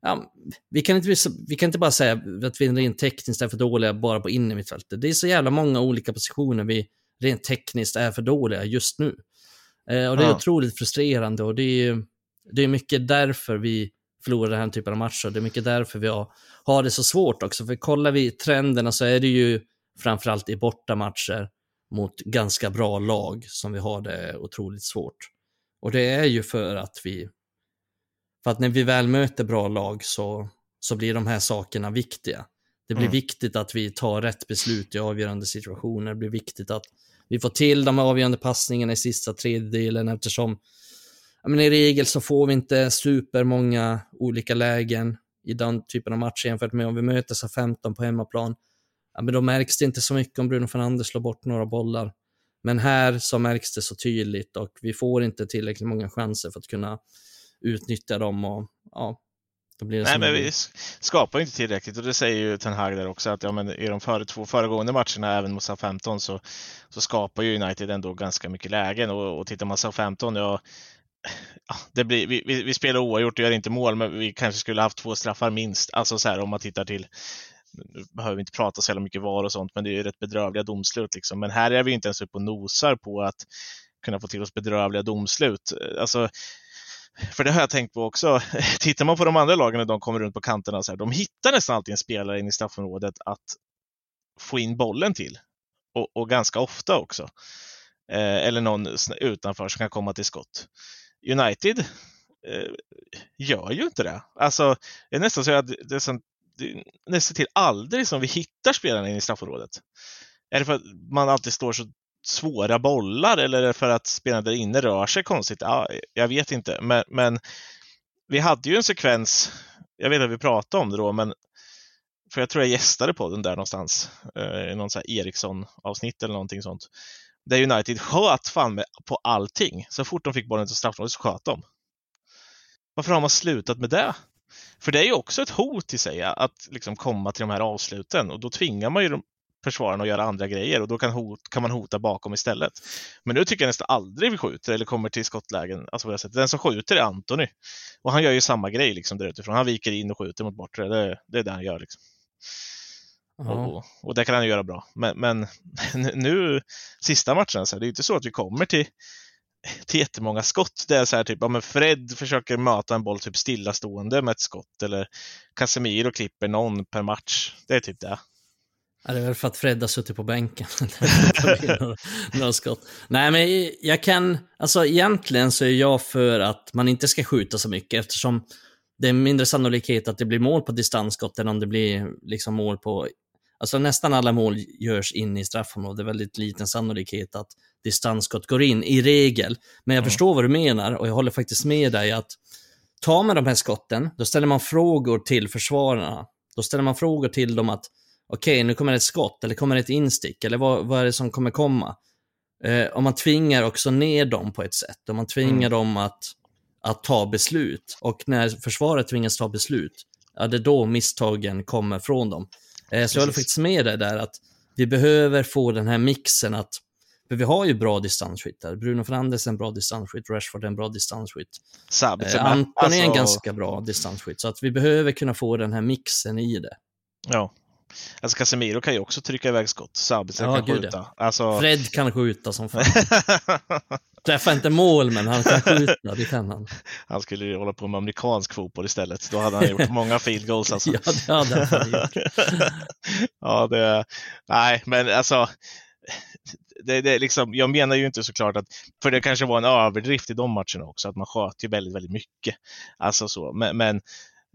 Ja, vi, kan inte, vi kan inte bara säga att vi rent tekniskt är för dåliga bara på innermittfältet. Det är så jävla många olika positioner vi rent tekniskt är för dåliga just nu. Eh, och det är ja. otroligt frustrerande och det är, det är mycket därför vi förlorar den här typen av matcher. Det är mycket därför vi har, har det så svårt också. För kollar vi trenderna så är det ju framförallt i bortamatcher mot ganska bra lag som vi har det otroligt svårt. Och det är ju för att vi, för att när vi väl möter bra lag så, så blir de här sakerna viktiga. Det blir mm. viktigt att vi tar rätt beslut i avgörande situationer. Det blir viktigt att vi får till de avgörande passningarna i sista tredjedelen eftersom men i regel så får vi inte supermånga olika lägen i den typen av matcher jämfört med om vi möter så 15 på hemmaplan. Ja, men då märks det inte så mycket om Bruno Fernandes slår bort några bollar. Men här så märks det så tydligt och vi får inte tillräckligt många chanser för att kunna utnyttja dem och ja, Nej, men vi skapar inte tillräckligt och det säger ju Ten Hag där också att ja, men i de före, två föregående matcherna, även mot SA-15, så, så skapar ju United ändå ganska mycket lägen och, och tittar man SA-15, ja, det blir, vi, vi, vi spelar oavgjort och gör inte mål, men vi kanske skulle haft två straffar minst. Alltså så här om man tittar till nu behöver vi inte prata så jävla mycket VAR och sånt, men det är ju rätt bedrövliga domslut. Liksom. Men här är vi inte ens uppe och nosar på att kunna få till oss bedrövliga domslut. Alltså, för det har jag tänkt på också. (laughs) Tittar man på de andra lagen när de kommer runt på kanterna, så här, de hittar nästan alltid en spelare in i straffområdet att få in bollen till. Och, och ganska ofta också. Eh, eller någon utanför som kan komma till skott. United eh, gör ju inte det. Alltså, det är nästan så att det är, sånt, det nästan till aldrig som vi hittar spelarna in i straffområdet. Är det för att man alltid står så svåra bollar eller är det för att spelarna där inne rör sig konstigt? Ja, jag vet inte, men, men vi hade ju en sekvens, jag vet att vi pratade om det då, men för jag tror jag gästade på den där någonstans, eh, i någon sån här Eriksson-avsnitt eller någonting sånt. Där United sköt fan med, på allting. Så fort de fick bollen till straffområdet så sköt de. Varför har man slutat med det? För det är ju också ett hot i sig att liksom komma till de här avsluten och då tvingar man ju försvararna att göra andra grejer och då kan, hot, kan man hota bakom istället. Men nu tycker jag nästan aldrig vi skjuter eller kommer till skottlägen. Alltså på det sättet. Den som skjuter är Antoni. Och han gör ju samma grej liksom där utifrån. Han viker in och skjuter mot bortre. Det, det är det han gör. Liksom. Och, och, det kan han göra bra. Men, men (laughs) nu, sista matchen, så här, det är inte så att vi kommer till, (laughs) till jättemånga skott. Det är så här typ, ja, men Fred försöker möta en boll typ stillastående med ett skott eller Casemiro klipper någon per match. Det är typ det. Ja, det är väl för att Fred har suttit på bänken. (laughs) (laughs) några, skott. Nej, men jag kan, alltså egentligen så är jag för att man inte ska skjuta så mycket eftersom det är mindre sannolikhet att det blir mål på distansskott än om det blir liksom mål på Alltså nästan alla mål görs in i straffområdet. Det är väldigt liten sannolikhet att distansskott går in, i regel. Men jag mm. förstår vad du menar och jag håller faktiskt med dig att tar man de här skotten, då ställer man frågor till försvararna. Då ställer man frågor till dem att okej, okay, nu kommer ett skott eller kommer ett instick eller vad, vad är det som kommer komma? Eh, och man tvingar också ner dem på ett sätt och man tvingar mm. dem att, att ta beslut. Och när försvaret tvingas ta beslut, ja, det är då misstagen kommer från dem. Eh, så jag håller faktiskt med dig där att vi behöver få den här mixen att för vi har ju bra distansskyttar. Bruno Fernandes är en bra distansskytt, Rashford är en bra distansskytt. Eh, Anton alltså... är en alltså- ganska bra distansskytt, så att vi behöver kunna få den här mixen i det. Ja. Alltså Casemiro kan ju också trycka iväg skott, Sabitzer ja, kan skjuta. Ja. Alltså... Fred kan skjuta som fan. (laughs) Träffar inte mål, men han kan skjuta, det kan han. (laughs) Han skulle ju hålla på med amerikansk fotboll istället, då hade han gjort många field goals alltså. (laughs) ja, det hade han gjort. (laughs) ja, det... Nej, men alltså det, det, liksom, jag menar ju inte såklart att, för det kanske var en överdrift i de matcherna också, att man sköt ju väldigt, väldigt mycket. Alltså så, men, men,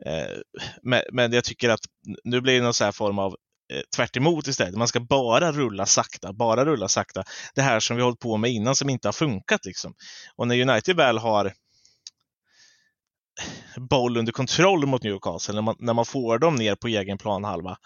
eh, men, men jag tycker att nu blir det någon så här form av eh, istället. Man ska bara rulla sakta, bara rulla sakta. Det här som vi hållit på med innan som inte har funkat. Liksom. Och när United väl har boll under kontroll mot Newcastle, när man, när man får dem ner på egen planhalva,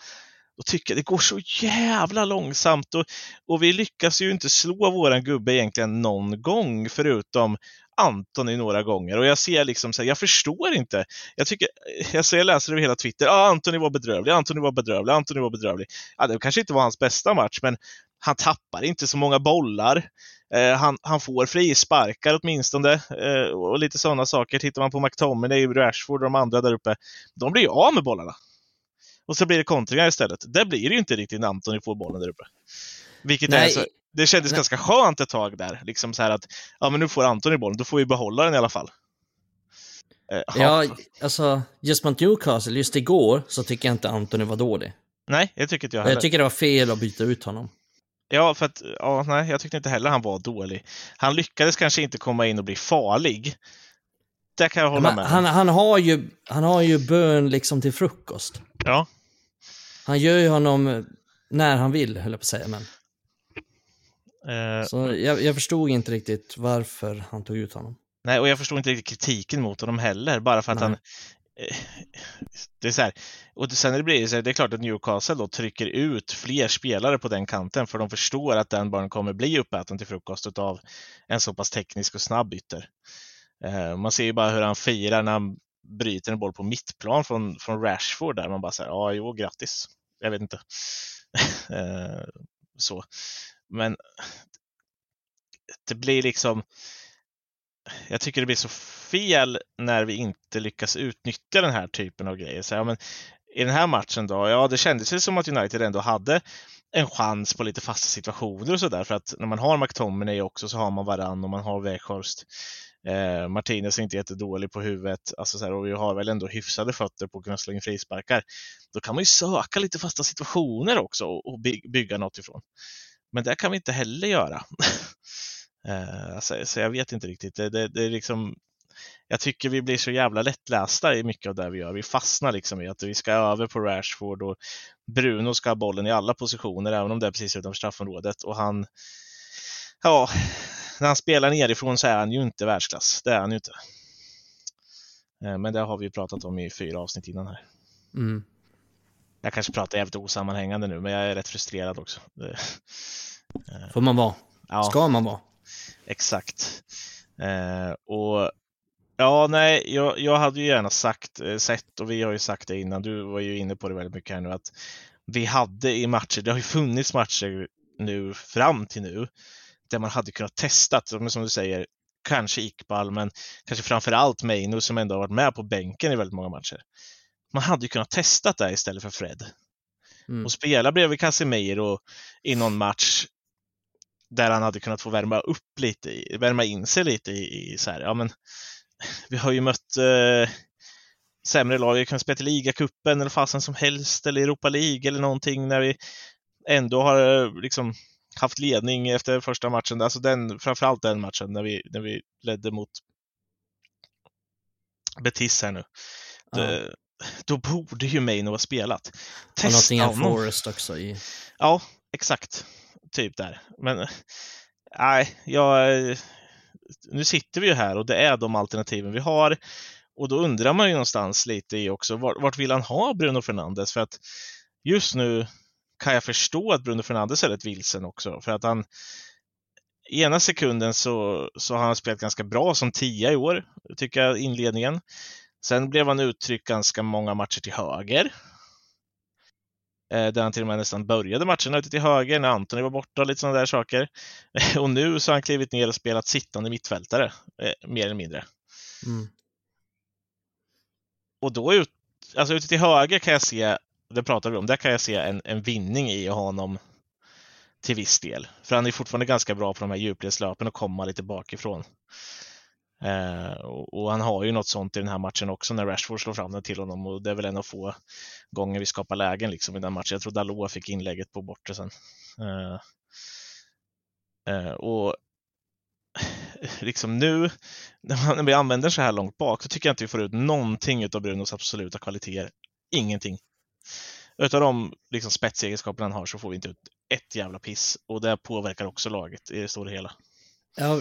då tycker jag det går så jävla långsamt och, och vi lyckas ju inte slå våran gubbe egentligen någon gång förutom Antoni några gånger och jag ser liksom så här, jag förstår inte. Jag tycker, alltså ser, jag läser över hela Twitter, ah, Antoni var bedrövlig, Antoni var bedrövlig, Antoni var bedrövlig. Ja, det kanske inte var hans bästa match, men han tappar inte så många bollar. Eh, han, han får frisparkar åtminstone eh, och lite sådana saker. Tittar man på McTominay, Rashford och de andra där uppe, de blir ju av med bollarna. Och så blir det kontringar istället. Där blir det ju inte riktigt när Antoni får bollen där uppe. Vilket Nej. är så, det kändes Nej. ganska skönt ett tag där. Liksom så här att, ja men nu får Antoni bollen, då får vi behålla den i alla fall. Eh, ja, alltså just mot Newcastle, just igår så tycker jag inte Antoni var dålig. Nej, jag tycker inte jag heller. Jag tycker det var fel att byta ut honom. Ja, för att ja, nej, jag tyckte inte heller han var dålig. Han lyckades kanske inte komma in och bli farlig. Det kan jag hålla Men med han, han, har ju, han har ju bön liksom till frukost. Ja, Han gör ju honom när han vill, höll jag på att säga. Men. eh, Så jag, jag förstod inte riktigt varför han tog ut honom. nej, och jag förstår inte riktigt kritiken mot honom heller, bara för att Nej. han eh, det är så här, och sen det blir så här, det är klart att Newcastle då trycker ut fler spelare på den kanten för de förstår att den bara kommer bli uppäten till frukost av en så pass teknisk och snabb ytter. Eh, man ser ju bara hur han firar när han bryter en boll på mittplan från, från Rashford där man bara säger ja, jo, grattis. Jag vet inte. (laughs) Eh, så. Men det blir liksom jag tycker det blir så fel när vi inte lyckas utnyttja den här typen av grejer. Så, ja, men, I den här matchen då, ja det kändes ju som att United ändå hade en chans på lite fasta situationer och sådär. För att när man har McTominay också så har man Varann och man har Weghorst. Eh, Martinez är inte jättedålig på huvudet alltså så här, och vi har väl ändå hyfsade fötter på att kunna slå in frisparkar. Då kan man ju söka lite fasta situationer också och, och by- bygga något ifrån. Men det kan vi inte heller göra. (laughs) Eh, så, så jag vet inte riktigt. Det, det, det är liksom, jag tycker vi blir så jävla lättlästa i mycket av det vi gör. Vi fastnar liksom i att vi ska över på Rashford och Bruno ska ha bollen i alla positioner, även om det är precis utanför straffområdet. Och han, ja, när han spelar nerifrån så är han ju inte världsklass. Det är han ju inte. Eh, Men det har vi ju pratat om i fyra avsnitt innan här. Mm. Jag kanske pratar jävligt osammanhängande nu, men jag är rätt frustrerad också. Det, Får man vara. ja. Ska man vara. Exakt. Eh, och ja, nej, jag, jag hade ju gärna sagt, eh, sett och vi har ju sagt det innan, du var ju inne på det väldigt mycket här nu, att vi hade i matcher, det har ju funnits matcher nu fram till nu, där man hade kunnat testa, som, du säger, kanske Iqbal, men kanske framför allt Meino som ändå har varit med på bänken i väldigt många matcher. Man hade ju kunnat testa det istället för Fred Mm. och spela bredvid Casemiro i någon match där han hade kunnat få värma upp lite, värma in sig lite i, i så här, ja men vi har ju mött eh, sämre lag, vi kan spela till ligacupen eller fasen som helst eller Europa League eller någonting när vi ändå har eh, liksom haft ledning efter första matchen, alltså den, framförallt den matchen när vi, när vi ledde mot Betis här nu. Ja. Det, då borde ju Maino ha spelat. Testa honom. Forest också i... Ja, exakt. Typ där. Men nej, jag, nu sitter vi ju här och det är de alternativen vi har. Och då undrar man ju någonstans lite i också, vart, vart vill han ha Bruno Fernandes? För att just nu kan jag förstå att Bruno Fernandes är rätt vilsen också. För att han i ena sekunden så, så har han spelat ganska bra som tia i år, tycker jag, inledningen. Sen blev han uttryckt ganska många matcher till höger. Eh, Där han till och med nästan började matcherna ute till höger när Antoni var borta och lite sådana där saker. (laughs) Och nu så har han klivit ner och spelat sittande mittfältare, eh, mer eller mindre. Mm. Och då ut, alltså ute till höger kan jag se, det pratar vi om, där kan jag se en, en vinning i honom till viss del. För han är fortfarande ganska bra på de här djupledslöpen och komma lite bakifrån. Eh, och, och han har ju något sånt i den här matchen också när Rashford slår fram den till honom och det är väl en av få gånger vi skapar lägen liksom i den matchen. Jag tror Dalot fick inlägget på bortre sen. Eh, eh, och (laughs) liksom nu när, man, när vi använder så här långt bak så tycker jag inte vi får ut någonting av Brunos absoluta kvaliteter. Ingenting. Utav de liksom, spetsegenskaper han har så får vi inte ut ett jävla piss och det påverkar också laget i det stora hela. Ja,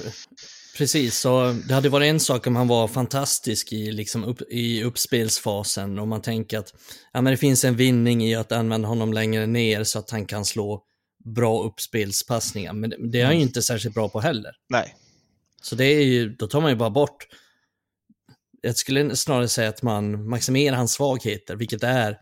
precis. Så det hade varit en sak om han var fantastisk i, liksom upp, i uppspelsfasen. Om man tänker att ja, men det finns en vinning i att använda honom längre ner så att han kan slå bra uppspelspassningar. Men det, det är han ju inte särskilt bra på heller. Nej, Så det är ju, då tar man ju bara bort. Jag skulle snarare säga att man maximerar hans svagheter, vilket är,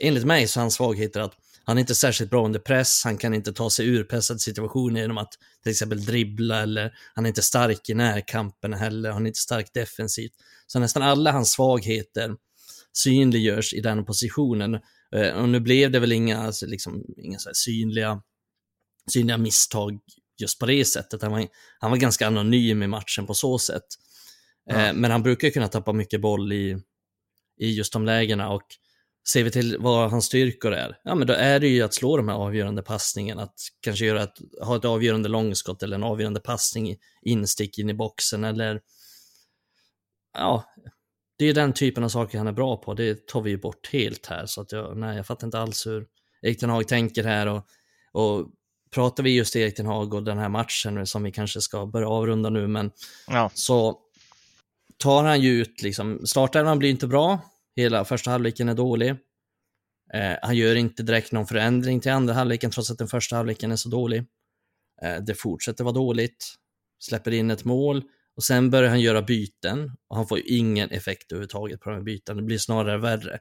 enligt mig så är hans svagheter att han är inte särskilt bra under press, han kan inte ta sig ur pressade situationer genom att till exempel dribbla eller han är inte stark i närkampen heller, han är inte stark defensivt. Så nästan alla hans svagheter synliggörs i den positionen. Eh, Och nu blev det väl inga, alltså, liksom, inga synliga, synliga misstag just på det sättet. Han var, han var ganska anonym i matchen på så sätt. Ja. Eh, Men han brukar kunna tappa mycket boll i, i just de lägena och ser vi till vad hans styrkor är, ja men då är det ju att slå de här avgörande passningarna, att kanske göra ett, ha ett avgörande långskott eller en avgörande passning, instick in i boxen eller ja, det är den typen av saker han är bra på. Det tar vi ju bort helt här, så att jag, nej, jag fattar inte alls hur Erik Ten Hag tänker här och, och pratar vi just Erik Ten Hag och den här matchen som vi kanske ska börja avrunda nu, men ja. så tar han ju ut liksom, startelvan blir inte bra, hela första halvleken är dålig. Eh, han gör inte direkt någon förändring till andra halvleken trots att den första halvleken är så dålig. Eh, det fortsätter vara dåligt, släpper in ett mål och sen börjar han göra byten och han får ju ingen effekt överhuvudtaget på de här bytena. Det blir snarare värre.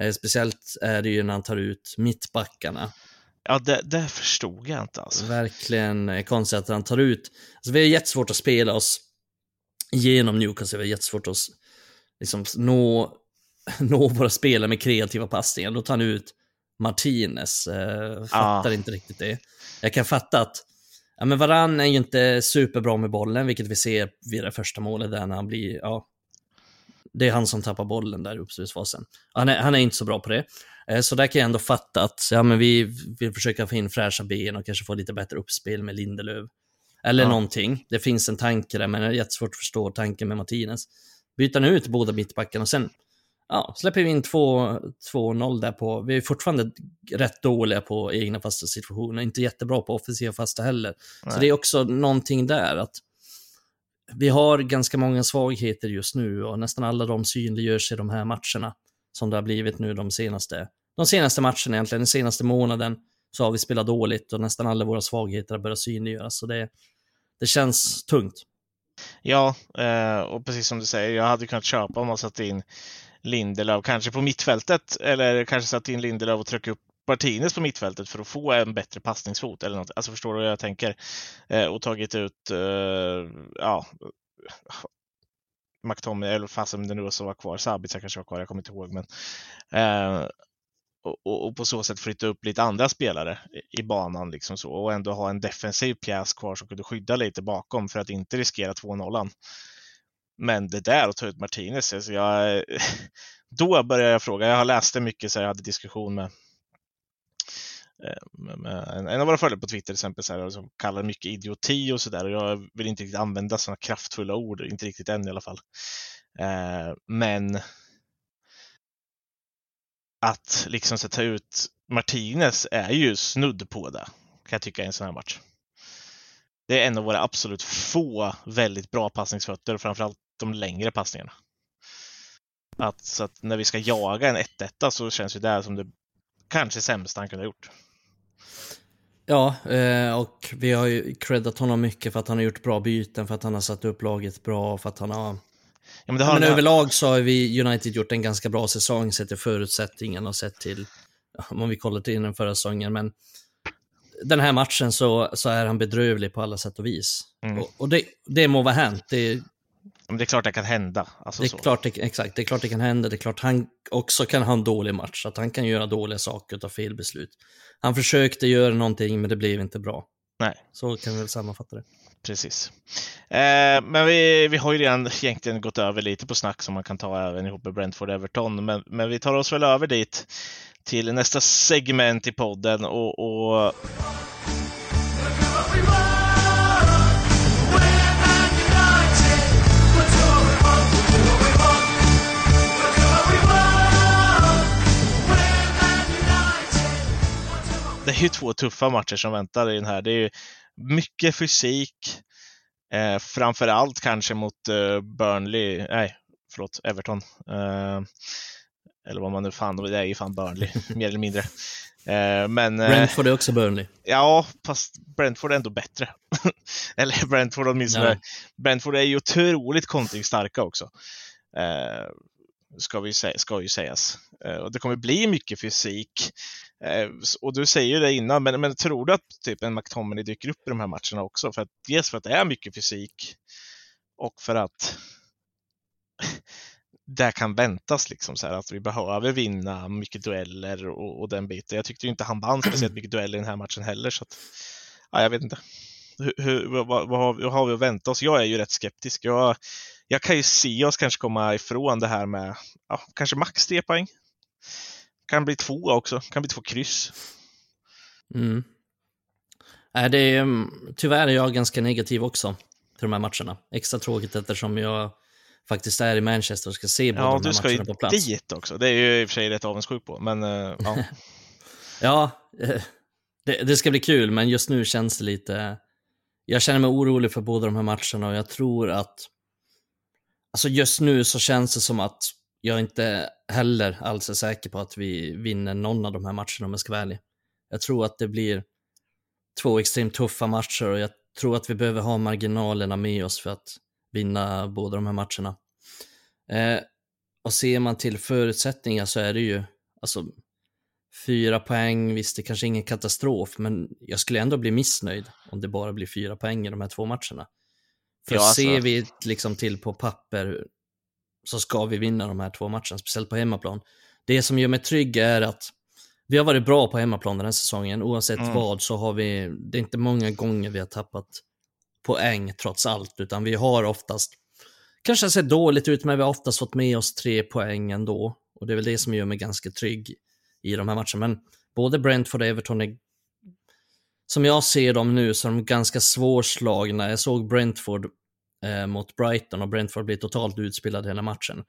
Eh, speciellt är det ju när han tar ut mittbackarna. Ja, det, det förstod jag inte alltså. Verkligen eh, konstigt att han tar ut. Alltså, vi har jättesvårt att spela oss genom Newcastle. Vi har jättesvårt att liksom, nå, (laughs) nå våra spelare med kreativa passningar. Då tar han ut Martinez. Eh, fattar ah. inte riktigt det. Jag kan fatta att ja, men Varann är ju inte superbra med bollen, vilket vi ser vid det första målet där när han blir, ja, det är han som tappar bollen där i uppspelsfasen. Han är, han är inte så bra på det. Eh, så där kan jag ändå fatta att ja, men vi vill försöka få in fräscha ben och kanske få lite bättre uppspel med Lindelöf. Eller ja. någonting. Det finns en tanke där, men det är jättesvårt att förstå tanken med Martinez. Byta nu ut båda mittbackarna och sen ja, släpper vi in 2-0 där på, vi är fortfarande rätt dåliga på egna fasta situationer, inte jättebra på offensiva fasta heller. Nej. Så det är också någonting där att vi har ganska många svagheter just nu och nästan alla de synliggörs i de här matcherna som det har blivit nu de senaste, de senaste matcherna egentligen, den senaste månaden så har vi spelat dåligt och nästan alla våra svagheter har börjat synliggöras. Så det, det känns tungt. Ja, eh, och precis som du säger, jag hade kunnat köpa om man satt in Lindelöf, kanske på mittfältet eller kanske satt in Lindelöf och tryckte upp Martinez på mittfältet för att få en bättre passningsfot eller något. Alltså förstår du vad jag tänker? Eh, och tagit ut, eh, ja, McTominay, eller fasen det nu som var kvar, Sabitzer kanske var kvar, jag kommer inte ihåg. Men, eh, och, och, på så sätt flytta upp lite andra spelare i banan liksom så och ändå ha en defensiv pjäs kvar som kunde skydda lite bakom för att inte riskera 2-0. Men det där att ta ut Martinez, alltså jag, (laughs) då började jag fråga. Jag har läst det mycket, så jag hade diskussion med, eh, med, med en, en, av våra följare på Twitter till exempel, så här, som kallar mycket idioti och sådär. Jag vill inte riktigt använda sådana kraftfulla ord, inte riktigt än i alla fall. Eh, men att liksom så, ta ut Martinez är ju snudd på det, kan jag tycka i en sån här match. Det är en av våra absolut få väldigt bra passningsfötter, framförallt de längre passningarna. Att, så att när vi ska jaga en 1-1 så känns ju det som det kanske sämsta han kunde ha gjort. Ja, eh, och vi har ju creddat honom mycket för att han har gjort bra byten, för att han har satt upp laget bra, för att han har... Ja, men, men överlag så har vi United gjort en ganska bra säsong sett till förutsättningarna och sett till, om vi kollar till den förra säsongen, men den här matchen så, så är han bedrövlig på alla sätt och vis. Mm. Och, och det, det må vara hänt. Det, men det är klart det kan hända. Alltså det är så. klart det, exakt, det är klart det kan hända. Det är klart han också kan ha en dålig match, att han kan göra dåliga saker och ta fel beslut. Han försökte göra någonting, men det blev inte bra. Nej. Så kan vi väl sammanfatta det. Precis. Eh, men vi, vi har ju redan egentligen gått över lite på snack som man kan ta även ihop med Brentford-Everton, men, men vi tar oss väl över dit till nästa segment i podden och, och är ju två tuffa matcher som väntar i den här. Det är ju mycket fysik, eh, framför allt kanske mot eh, Burnley, nej, förlåt, Everton. Eh, eller vad man nu fan, det är ju fan Burnley, (laughs) mer eller mindre. Eh, men, eh, Brentford är också Burnley. Ja, fast Brentford är ändå bättre. (laughs) eller Brentford åtminstone. Ja. Brentford är ju otroligt kontringsstarka också. Ska, vi säga, ska ju sägas. Eh, och det kommer bli mycket fysik. Eh, och du säger ju det innan, men, men tror du att typ en McTominay dyker upp i de här matcherna också? För att, dels för att det är mycket fysik och för att (laughs) det kan väntas liksom så här att vi behöver vinna mycket dueller och, och den biten. Jag tyckte ju inte han vann speciellt mycket dueller i den här matchen heller. Så att, ja, jag vet inte. Hur, hur vad, vad, har, vad, har, vi att vänta oss? Jag är ju rätt skeptisk. Jag, jag kan ju se oss kanske komma ifrån det här med ja, kanske max tre poäng. kan bli två också, kan bli två kryss. Mm. Nej, det är, mm, tyvärr är jag ganska negativ också till de här matcherna. Extra tråkigt eftersom jag faktiskt är i Manchester och ska se båda ja, de här matcherna på plats. Ja, du ska ju dit också. Det är ju i och för sig rätt avundsjuk på, men uh, ja. (laughs) ja, eh, det, det, ska bli kul, men just nu känns det lite... Jag känner mig orolig för båda de här matcherna och jag tror att... Alltså just nu så känns det som att jag inte heller alls är säker på att vi vinner någon av de här matcherna om jag ska vara ärlig. Jag tror att det blir två extremt tuffa matcher och jag tror att vi behöver ha marginalerna med oss för att vinna båda de här matcherna. Eh, och ser man till förutsättningar så är det ju, alltså fyra poäng, visst det kanske är ingen katastrof, men jag skulle ändå bli missnöjd om det bara blir fyra poäng i de här två matcherna. För ja, alltså. ser vi liksom till på papper så ska vi vinna de här två matcherna, speciellt på hemmaplan. Det som gör mig trygg är att vi har varit bra på hemmaplan den här säsongen. Oavsett mm. vad så har vi, det är inte många gånger vi har tappat poäng trots allt, utan vi har oftast, kanske sett dåligt ut, men vi har oftast fått med oss tre poäng ändå. Och det är väl det som gör mig ganska trygg i de här matcherna. Men både Brentford och Everton är, som jag ser dem nu, så är de ganska svårslagna. Jag såg Brentford eh, mot Brighton och Brentford blev totalt utspelade hela matchen.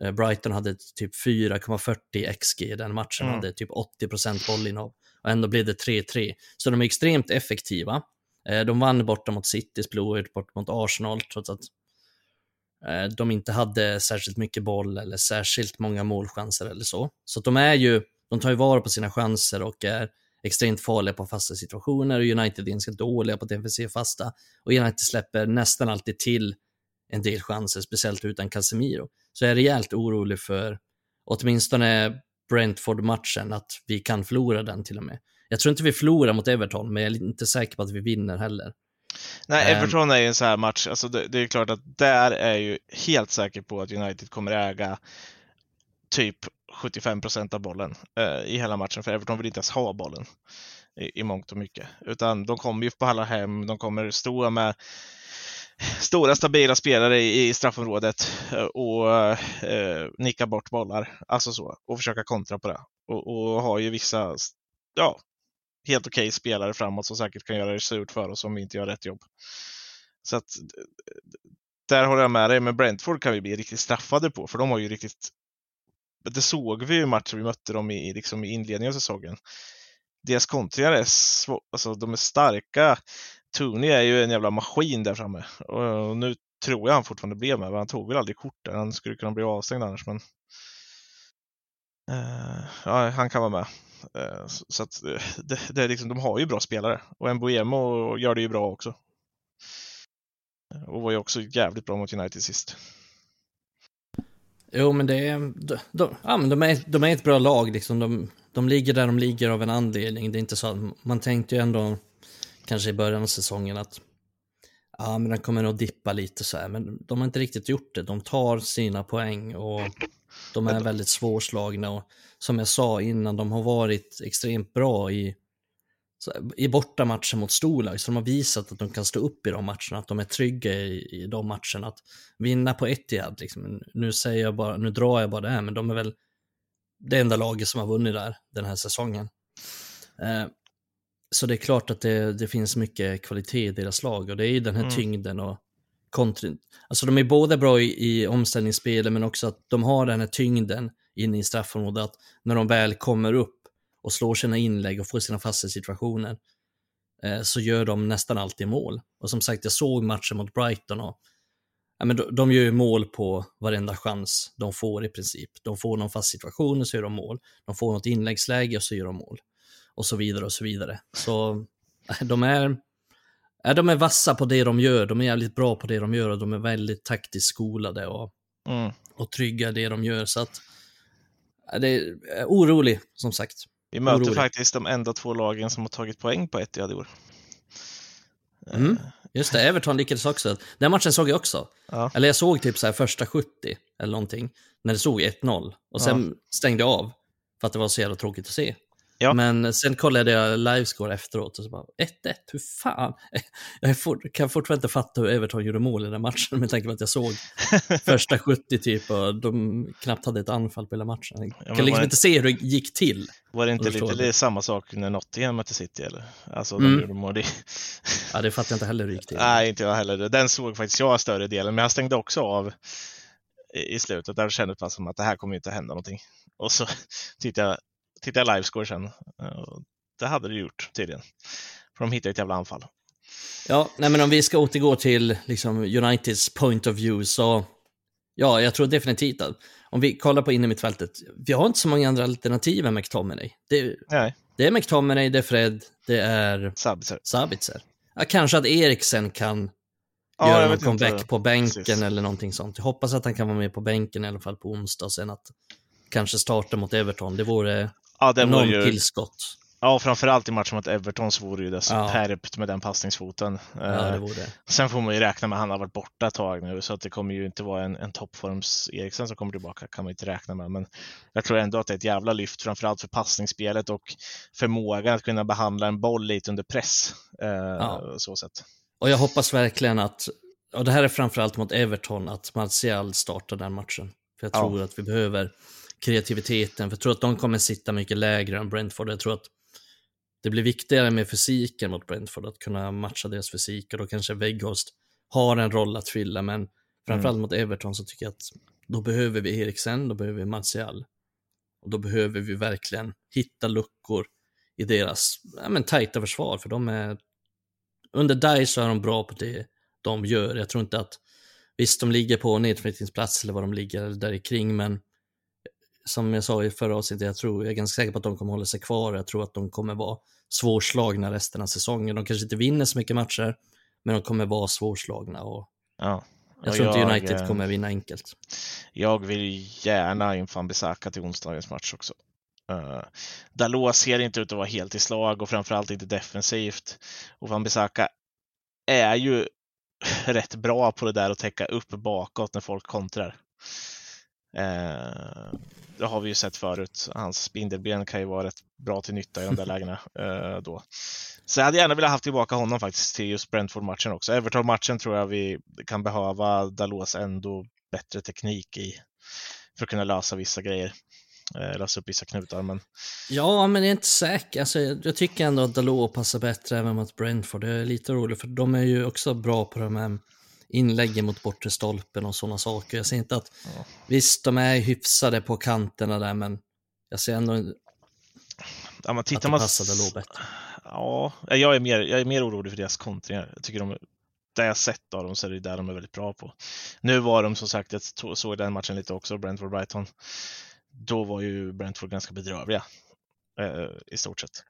Eh, Brighton hade typ 4,40 XG i den matchen, mm. hade typ 80% bollinnehav och ändå blev det 3-3. Så de är extremt effektiva. Eh, de vann borta mot City, spelade bort mot Arsenal trots att eh, de inte hade särskilt mycket boll eller särskilt många målchanser eller så. Så de är ju, de tar ju vara på sina chanser och är extremt farliga på fasta situationer och United är ganska dåliga på defensiv fasta och United släpper nästan alltid till en del chanser, speciellt utan Casemiro. Så jag är rejält orolig för åtminstone Brentford-matchen, att vi kan förlora den till och med. Jag tror inte vi förlorar mot Everton, men jag är inte säker på att vi vinner heller. Nej, ehm. Everton är ju en sån här match, alltså det, det, är klart att där är jag ju helt säker på att United kommer äga typ 75 procent av bollen eh, i hela matchen, för Everton vill inte ens ha bollen i, i mångt och mycket. Utan de kommer ju på alla hem, de kommer stå med stora stabila spelare i, i straffområdet eh, och eh, nicka bort bollar, alltså så, och försöka kontra på det. Och, och har ju vissa, ja, helt okej okay spelare framåt som säkert kan göra det surt för oss om vi inte gör rätt jobb. Så att där håller jag med dig, men Brentford kan vi bli riktigt straffade på, för de har ju riktigt det såg vi i matchen vi mötte dem i, liksom i inledningen av säsongen. Deras kontringar är, alltså, de är starka. Tony är ju en jävla maskin där framme och nu tror jag han fortfarande blev med, men han tog väl aldrig kort där. Han skulle kunna bli avstängd annars, men uh, ja, han kan vara med. Uh, så, så att uh, det, det, är liksom, de har ju bra spelare och Mbuemo gör det ju bra också. Och var ju också jävligt bra mot United sist. Jo, men det är, de, de, ja, men de, är, de är ett bra lag. Liksom. De, de ligger där de ligger av en anledning. Det är inte så man tänkte ju ändå kanske i början av säsongen att ja, men den kommer nog dippa lite så här. Men de har inte riktigt gjort det. De tar sina poäng och de är väldigt svårslagna. Och som jag sa innan, de har varit extremt bra i i bortamatcher mot storlag, så de har visat att de kan stå upp i de matcherna, att de är trygga i, i de matcherna. Att vinna på Etihad, liksom. nu, säger jag bara, nu drar jag bara det här, men de är väl det enda laget som har vunnit där den här säsongen. Eh, så det är klart att det, det, finns mycket kvalitet i deras lag och det är ju den här mm. tyngden och kontrin. Alltså de är både bra i, i omställningsspelet men också att de har den här tyngden inne i straffområdet, att när de väl kommer upp och slår sina inlägg och får sina fasta situationer eh, så gör de nästan alltid mål. Och som sagt, jag såg matchen mot Brighton och ja, men de, de gör ju mål på varenda chans de får i princip. De får någon fast situation och så gör de mål. De får något inläggsläge och så gör de mål. Och så vidare och så vidare. Så de är, de är vassa på det de gör. De är jävligt bra på det de gör och de är väldigt taktiskt skolade och, mm. och trygga i det de gör. Så att det är orolig, som sagt. Vi möter orolig. faktiskt de enda två lagen som har tagit poäng på ett i år. Mm. Eh. Just det, Everton lyckades också. Den matchen såg jag också. Ja. Eller jag såg typ så här första 70 eller någonting, när det stod 1-0. Och sen ja. stängde jag av, för att det var så jävla tråkigt att se. Ja. Men sen kollade jag livescore efteråt och så bara 1-1, hur fan? (laughs) Jag fort, kan fortfarande inte fatta hur Everton gjorde mål i den matchen med tanke på att jag såg (laughs) första 70 typ och de knappt hade ett anfall på hela matchen. Jag ja, kan liksom inte se hur det gick till. Var det inte lite det. samma sak när Nottingham mötte City eller? Alltså de mm. gjorde mål. (laughs) ja, det fattar jag inte heller hur det gick till. Nej, inte jag heller. Den såg faktiskt jag större delen, men jag stängde också av i slutet. Där kändes det som att det här kommer inte hända någonting. Och så tittade jag tittade jag livescore sen. Det hade det gjort tydligen. För de hittade ett jävla anfall. Ja, nej men om vi ska återgå till liksom Uniteds point of view så ja, jag tror definitivt att om vi kollar på innermittfältet, vi har inte så många andra alternativ än McTominay. Det, nej. det är McTominay, det är Fred, det är Sabitzer. Sabitzer. Ja, kanske att Eriksen kan ja, göra en comeback på bänken Precis. eller någonting sånt. Jag hoppas att han kan vara med på bänken i alla fall på onsdag och sen att kanske starta mot Everton. Det vore ja, det någon ju... tillskott. Ja, framförallt i matchen mot Everton så vore det ju superbt ja. med den passningsfoten. Ja, det eh, vore. Sen får man ju räkna med att han har varit borta ett tag nu, så att det kommer ju inte vara en, en toppforms Eriksen som kommer tillbaka, kan man inte räkna med. Men jag tror ändå att det är ett jävla lyft, framförallt för passningsspelet och förmågan att kunna behandla en boll lite under press. Eh, ja. Så sätt. Och jag hoppas verkligen att, och det här är framförallt mot Everton, att Martial startar den matchen. För jag tror ja. att vi behöver kreativiteten. För jag tror att de kommer sitta mycket lägre än Brentford. Jag tror att det blir viktigare med fysiken mot Brentford, att kunna matcha deras fysik och då kanske Weghorst har en roll att fylla, men framförallt mm. mot Everton så tycker jag att då behöver vi Eriksen, då behöver vi Martial. Och då behöver vi verkligen hitta luckor i deras ja, men, tajta försvar, för de är... Under DICE så är de bra på det de gör. Jag tror inte att, visst de ligger på nedflyttningsplats eller vad de ligger där kring, men som jag sa i förra avsnittet, jag tror, jag är ganska säker på att de kommer hålla sig kvar. Jag tror att de kommer vara svårslagna resten av säsongen. De kanske inte vinner så mycket matcher, men de kommer vara svårslagna. Och ja. Jag tror inte United eh, kommer vinna enkelt. Jag vill gärna in van Bissaka till onsdagens match också. Uh, Dalot ser inte ut att vara helt i slag och framförallt inte defensivt. Och van Bissaka är ju (laughs) rätt bra på det där att täcka upp bakåt när folk kontrar. Uh, det har vi ju sett förut. Hans spindelben kan ju vara rätt bra till nytta i de där (laughs) lägena eh, då. Så jag hade gärna velat ha tillbaka honom faktiskt till just Brentford-matchen också. Everton-matchen tror jag vi kan behöva Dalos ändå bättre teknik i för att kunna lösa vissa grejer. Eh, lösa upp vissa knutar. Men... Ja, men det är inte säkert. Alltså, jag tycker ändå att Dalot passar bättre även mot Brentford. Det är lite roligt för de är ju också bra på de här inläggen mot bortre stolpen och sådana saker. Jag ser inte att, ja. visst de är hyfsade på kanterna där, men jag ser ändå ja, tittar att det passade man... bättre. Ja, jag är, mer, jag är mer orolig för deras kontringar. Jag tycker de, det jag sett av dem så är det där de är väldigt bra på. Nu var de som sagt, jag såg den matchen lite också, Brentford-Brighton. Då var ju Brentford ganska bedrövliga eh, i stort sett.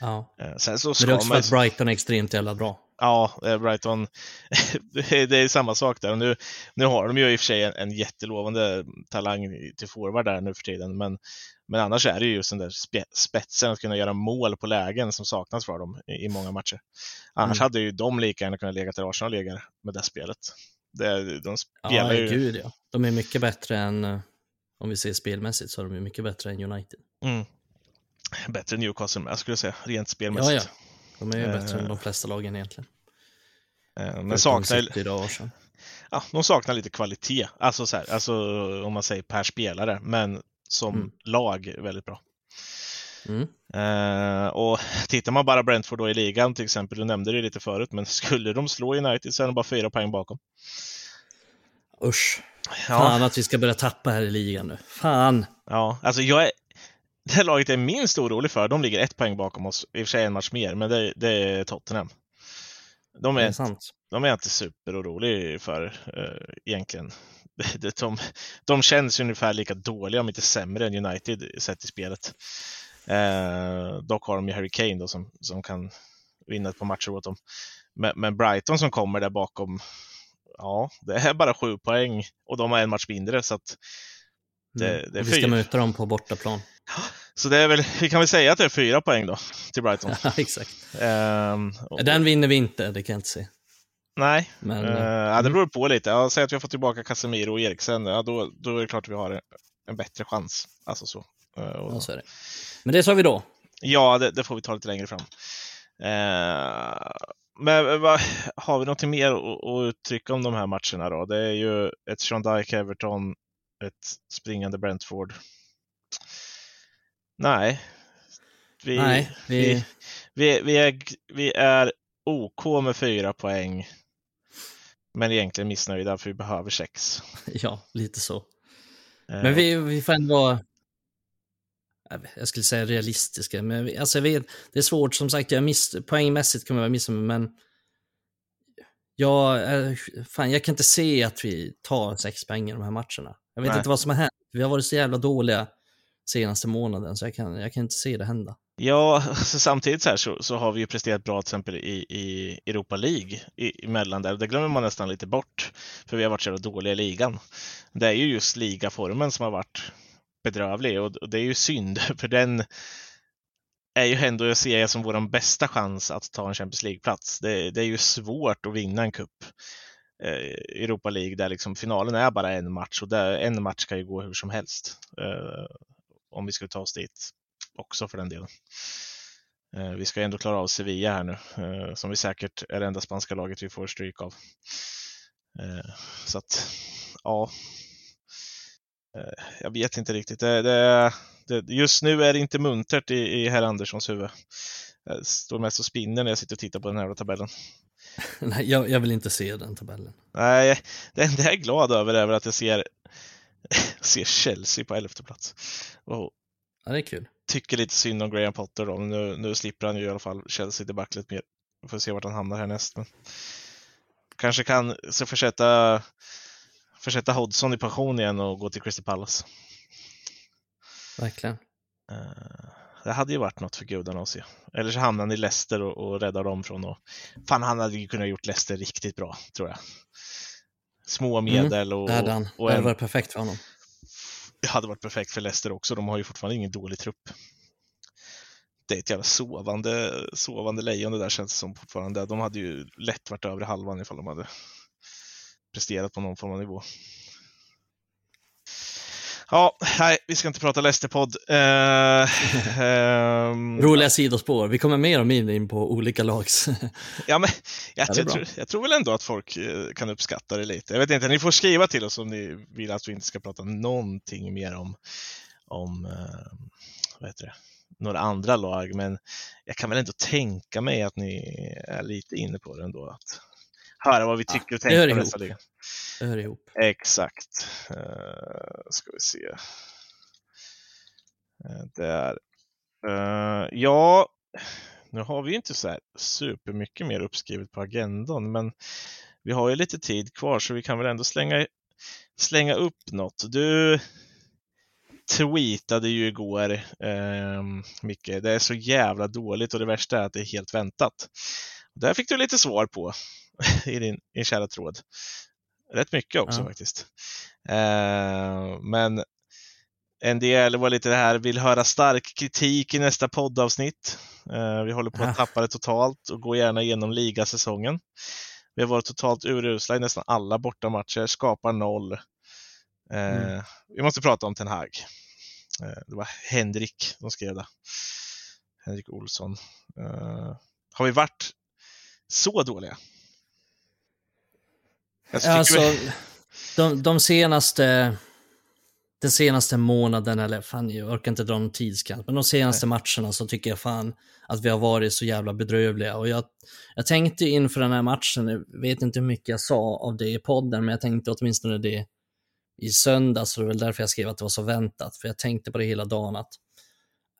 Ja. Eh, sen så ska Men det är också för att Brighton är extremt jävla bra. Ja, eh, Brighton, (laughs) det är samma sak där. Nu, nu har de ju i och för sig en, en jättelovande talang till forward där nu för tiden, men, men annars är det ju just den där spetsen att kunna göra mål på lägen som saknas för dem i, i många matcher. Annars mm. hade ju de lika gärna kunnat lägga där Arsenal ligger med det spelet. Det, de spelar ja, ju... gud ja. De är mycket bättre än, eh, om vi ser spelmässigt, så är de mycket bättre än United. Mm. Bättre än Newcastle med, skulle jag säga, rent spelmässigt. Ja, ja. De är ju bättre än de flesta lagen egentligen. Eh, men saknar... Ja, de saknar lite kvalitet, alltså, så här, alltså om man säger per spelare, men som mm. lag väldigt bra. Mm. Uh, och tittar man bara Brentford då i ligan till exempel, du nämnde det lite förut, men skulle de slå United så är de bara fyra poäng bakom. Usch. Ja. Fan att vi ska börja tappa här i ligan nu. Fan. Ja, alltså jag är, det laget jag är minst orolig för, de ligger ett poäng bakom oss, i och för sig en match mer, men det, det är Tottenham. De är, är de är inte superoroliga för uh, egentligen. (laughs) De, de känns ungefär lika dåliga, om inte sämre, än United sett i spelet. Uh, dock har de ju Harry Kane då, som, som kan vinna ett par matcher åt dem. Men, men, Brighton som kommer där bakom, ja, det är bara sju poäng och de har en match mindre. Så att det, mm. det är vi ska fyra. möta dem på bortaplan. Så det är väl, vi kan väl säga att det är fyra poäng då till Brighton. (laughs) Ja, exakt. Um, och... Den vinner vi inte, det kan jag inte se. Nej, Men, uh, ja, det mm. beror på lite. Ja, säg att vi har fått tillbaka Casemiro och Eriksen, ja, då, då är det klart att vi har en, en bättre chans. Alltså så. Uh, och... ja, så är det. Men det sa vi då. Ja, det, det, får vi ta lite längre fram. Eh, men vad, har vi något mer att, att uttrycka om de här matcherna då? Det är ju ett Sean Dyke Everton, ett springande Brentford. Nej. Vi, Nej, vi... Vi, vi, vi, är, vi är OK med fyra poäng. Men egentligen missnöjda för vi behöver sex. (laughs) Ja, lite så. Eh. Men vi, vi får ändå vara jag skulle säga realistiska, men alltså jag vet, det är svårt som sagt, jag miss, poängmässigt kommer jag missa mig, men jag, fan, jag kan inte se att vi tar sex poäng i de här matcherna. Jag vet Nej. inte vad som har hänt. Vi har varit så jävla dåliga senaste månaden, så jag kan, jag kan inte se det hända. Ja, så (laughs) samtidigt så, här så, så, har vi ju presterat bra till exempel i, i Europa League i, emellan där. Det glömmer man nästan lite bort, för vi har varit så jävla dåliga i ligan. Det är ju just ligaformen som har varit bedrövlig och, och det är ju synd, (laughs) för den är ju ändå, jag ser som vår bästa chans att ta en Champions League-plats. Det, det, är ju svårt att vinna en cup. Eh, Europa League där liksom finalen är bara en match och där, en match kan ju gå hur som helst. Eh, om vi skulle ta oss dit också för den delen. Eh, vi ska ändå klara av Sevilla här nu, eh, som vi säkert är det enda spanska laget vi får stryk av. Eh, så att, ja. Jag vet inte riktigt. Det, det, det, just nu är det inte muntert i, i herr Anderssons huvud. Jag står mest och spinner när jag sitter och tittar på den här tabellen. (laughs) Nej, jag, jag, vill inte se den tabellen. Nej, det enda jag är glad över är att jag ser, (laughs) ser Chelsea på elfte plats. Och ja, det är kul. Tycker lite synd om Graham Potter då. Nu, nu slipper han ju i alla fall Chelsea-debaclet mer. Vi får se vart han hamnar härnäst. Men kanske kan så försätta, försätta Hodgson i pension igen och gå till Crystal Palace. Verkligen. Uh, det hade ju varit något för gudarna att se. Eller så hamnar han i Leicester och, och räddar dem från att... Fan, han hade ju kunnat gjort Leicester riktigt bra, tror jag. Små mm, medel och... Mm, det hade han. Och det hade varit perfekt för honom. Det hade varit perfekt för Leicester också. De har ju fortfarande ingen dålig trupp. Det är ett jävla sovande, sovande lejon det där känns som fortfarande. De hade ju lätt varit över halvan ifall de hade presterat på någon form av nivå. Ja, nej, vi ska inte prata Leicester-podd. Uh, um... Roliga sidospår. Vi kommer mer och mer in på olika lags. ja, men jag, jag, tror, jag, tror väl ändå att folk eh, kan uppskatta det lite. Jag vet inte, ni får skriva till oss om ni vill att vi inte ska prata någonting mer om, om uh, vad heter det? några andra lag, men jag kan väl ändå tänka mig att ni är lite inne på det ändå. Att höra vad vi tycker och tänker om nästa liga. Det hör ihop. Exakt. Uh, ska vi se. Uh, där. Uh, ja, nu har vi inte så här supermycket mer uppskrivet på agendan, men vi har ju lite tid kvar så vi kan väl ändå slänga, slänga upp något. Du tweetade ju igår, eh, Micke, det är så jävla dåligt och det värsta är att det är helt väntat. Där fick du lite svar på (laughs) i din, din kära tråd. Rätt mycket också ja. faktiskt. Eh, men en del var lite det här, vill höra stark kritik i nästa poddavsnitt. Eh, vi håller på att ja. tappa det totalt och går gärna igenom ligasäsongen. Vi har varit totalt urusla i nästan alla bortamatcher, skapar noll. Eh, mm. Vi måste prata om Ten Hag. Eh, det var Henrik som skrev det. Henrik Olsson. Eh, har vi varit så dåliga? Alltså, vi... de, de senaste den senaste månaden, eller fan jag orkar inte dra någon tidskant, men de senaste Nej. matcherna så tycker jag fan att vi har varit så jävla bedrövliga. Och jag, jag tänkte inför den här matchen, jag vet inte hur mycket jag sa av det i podden, men jag tänkte åtminstone det i söndags, så det är väl därför jag skrev att det var så väntat, för jag tänkte på det hela dagen att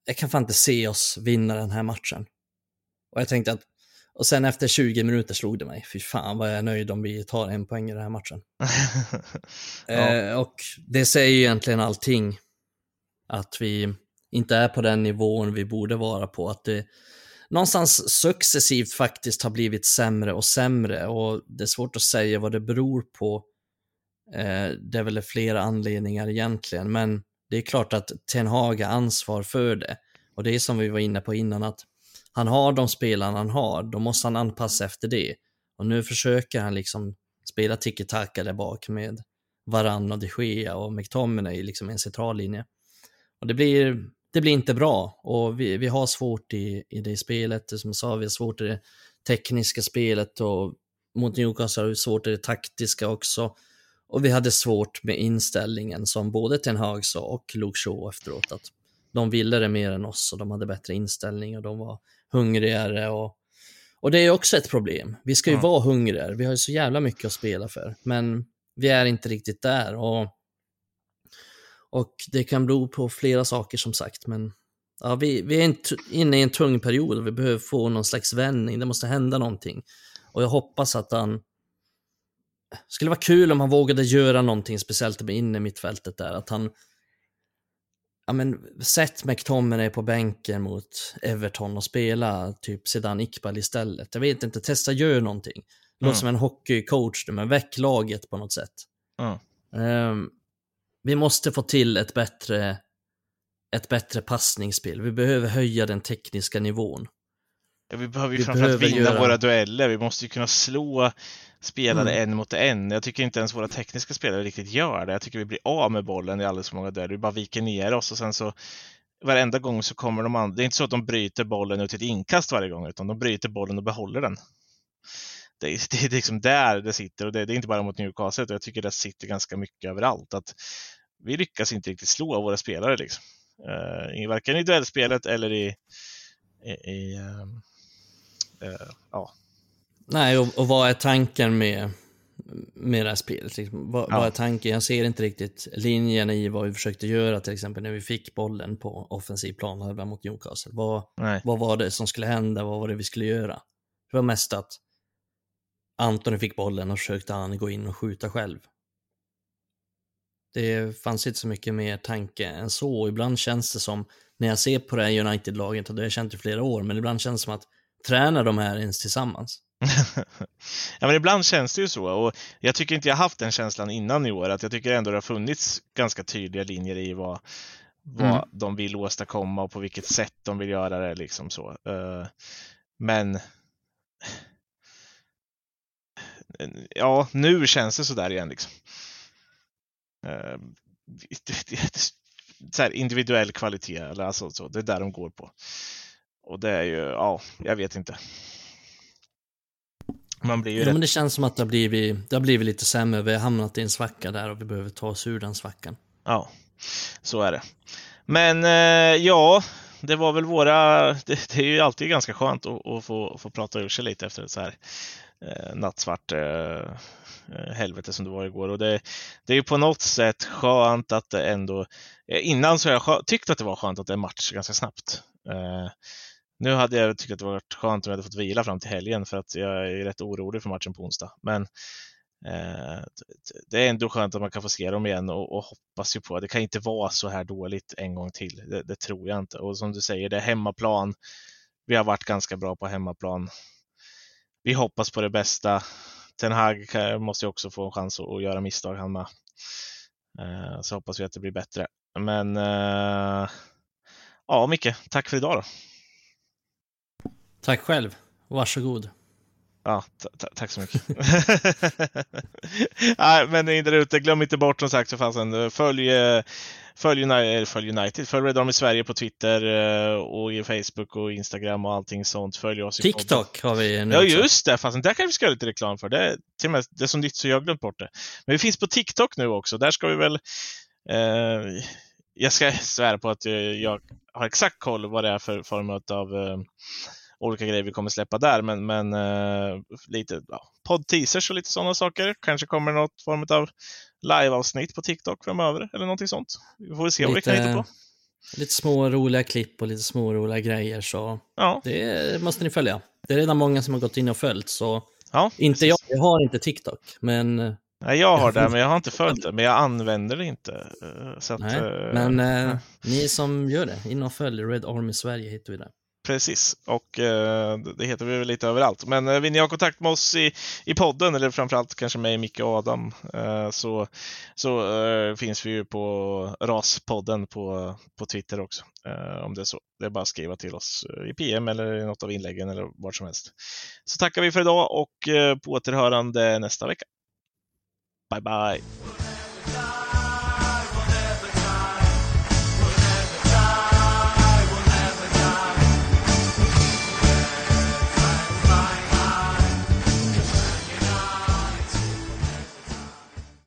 jag kan fan inte se oss vinna den här matchen. Och jag tänkte att och sen efter 20 minuter slog det mig, fy fan vad jag är nöjd om vi tar en poäng i den här matchen. (laughs) ja. eh, och det säger ju egentligen allting. Att vi inte är på den nivån vi borde vara på. Att det någonstans successivt faktiskt har blivit sämre och sämre och det är svårt att säga vad det beror på. Eh, det är väl flera anledningar egentligen, men det är klart att Ten Hag har ansvar för det. Och det är som vi var inne på innan att han har de spelarna han har, då måste han anpassa efter det. Och nu försöker han liksom spela tiki-taka där bak med Varann och de Gea och McTominay liksom en central linje. Och det blir, det det blir inte bra och vi, vi har svårt i, i det spelet. Som jag sa, vi har svårt i det tekniska spelet och mot Newcastle har vi svårt i det taktiska också. Och vi hade svårt med inställningen som både Ten Hag sa och Luke Shaw efteråt. Att de ville det mer än oss och de hade bättre inställning och de var hungrigare. Och, och det är också ett problem. Vi ska ju mm. vara hungrigare. Vi har ju så jävla mycket att spela för. Men vi är inte riktigt där. Och, och det kan bero på flera saker som sagt. Men ja, vi, vi är inne i en tung period och vi behöver få någon slags vändning. Det måste hända någonting. Och jag hoppas att han skulle vara kul om han vågade göra någonting speciellt med inne mittfältet där. Att han ja men sätt McTominay på bänken mot Everton och spela typ Sedan Iqbal istället. Jag vet inte, testa gör någonting. Låt mm. som en hockeycoach nu, men väck laget på något sätt. Mm. Um, vi måste få till ett bättre, ett bättre passningsspel. Vi behöver höja den tekniska nivån. Ja, vi behöver ju framförallt vinna göra... våra dueller. Vi måste ju kunna slå spelare mm. en mot en. Jag tycker inte ens våra tekniska spelare riktigt gör det. Jag tycker vi blir av med bollen i alldeles för många dueller. Vi bara viker ner oss och sen så varenda gång så kommer de andra. Det är inte så att de bryter bollen ut till ett inkast varje gång, utan de bryter bollen och behåller den. Det är, (laughs) det är liksom där det sitter och det, det är inte bara mot Newcastle, jag tycker det sitter ganska mycket överallt. Att vi lyckas inte riktigt slå våra spelare, liksom. Uh, varken i duellspelet eller i, i, i uh, ja, Nej, och, och vad är tanken med, med det här spelet? Liksom, vad, ja. vad, är tanken? Jag ser inte riktigt linjen i vad vi försökte göra till exempel när vi fick bollen på offensiv plan mot Newcastle. Vad, vad var det som skulle hända? Vad var det vi skulle göra? Det var mest att Antoni fick bollen och försökte han gå in och skjuta själv. Det fanns inte så mycket mer tanke än så. Ibland känns det som, när jag ser på det här United-laget, och det har jag känt i flera år, men ibland känns det som att tränar de här ens tillsammans? (laughs) ja, men ibland känns det ju så och jag tycker inte jag haft den känslan innan i år. Att jag tycker ändå det har funnits ganska tydliga linjer i vad, vad mm. de vill åstadkomma och på vilket sätt de vill göra det. Liksom så. Uh, men (sighs) ja, nu känns det sådär igen. Liksom. (laughs) Uh, så individuell kvalitet, eller alltså, så, det är där de går på. Och det är ju, ja, jag vet inte. Man blir ju ja, men det känns som att det har, blivit, det har blivit lite sämre. Vi har hamnat i en svacka där och vi behöver ta oss ur den svackan. Ja, så är det. Men eh, ja, det var väl våra... Det, det, är ju alltid ganska skönt att, att få, få prata ur sig lite efter ett så här eh, nattsvart eh, helvete som det var igår. Och det, det är ju på något sätt skönt att det ändå... Innan så har jag tyckt att det var skönt att det är match ganska snabbt. Eh, nu hade jag tyckt att det varit skönt om jag hade fått vila fram till helgen för att jag är rätt orolig för matchen på onsdag. Men eh, det är ändå skönt att man kan få se dem igen och, och hoppas ju på det kan inte vara så här dåligt en gång till. Det, det, tror jag inte. Och som du säger, det är hemmaplan. Vi har varit ganska bra på hemmaplan. Vi hoppas på det bästa. Ten Hag måste ju också få en chans att, att göra misstag han med. Eh, så hoppas vi att det blir bättre. Men eh, ja, Micke, tack för idag då. Tack själv. Varsågod. Ja, tack så mycket. (laughs) Nej, men ni där ute, glöm inte bort som sagt så fasen, följ, följ, följ United, följ Red Army Sverige på Twitter eh, och i Facebook och Instagram och allting sånt. Följ oss i TikTok har vi nu Ja, just det, fasen, där kan vi ska lite reklam för. Det, till och med, det är så nytt så jag har glömt bort det. Men vi finns på TikTok nu också. Där ska vi väl eh, jag ska svära på att jag har exakt koll vad det är för form av eh, olika grejer vi kommer släppa där. Men, men uh, lite ja, podd-teasers och lite sådana saker. Kanske kommer något form av live-avsnitt på TikTok framöver eller någonting sånt. Vi får se lite, vad vi kan hitta på. Lite små roliga klipp och lite små roliga grejer så ja. det måste ni följa. Det är redan många som har gått in och följt så ja, inte jag, jag har inte TikTok men eh, Nej, jag har det, men jag har inte följt det, men jag använder det inte. Eh, så att, Nej, men äh, ni som gör det, in och följ Red Army Sverige hittar vi där. Precis, och eh, det heter vi väl lite överallt. Men eh, vill ni ha kontakt med oss i, i podden, eller framförallt kanske mig, Micke och Adam, eh, så, så eh, finns vi ju på RAS-podden på, på Twitter också. Eh, om det är så. Det är bara att skriva till oss eh, i PM eller i något av inläggen eller vart som helst. Så tackar vi för idag och på återhörande nästa vecka. Bye bye!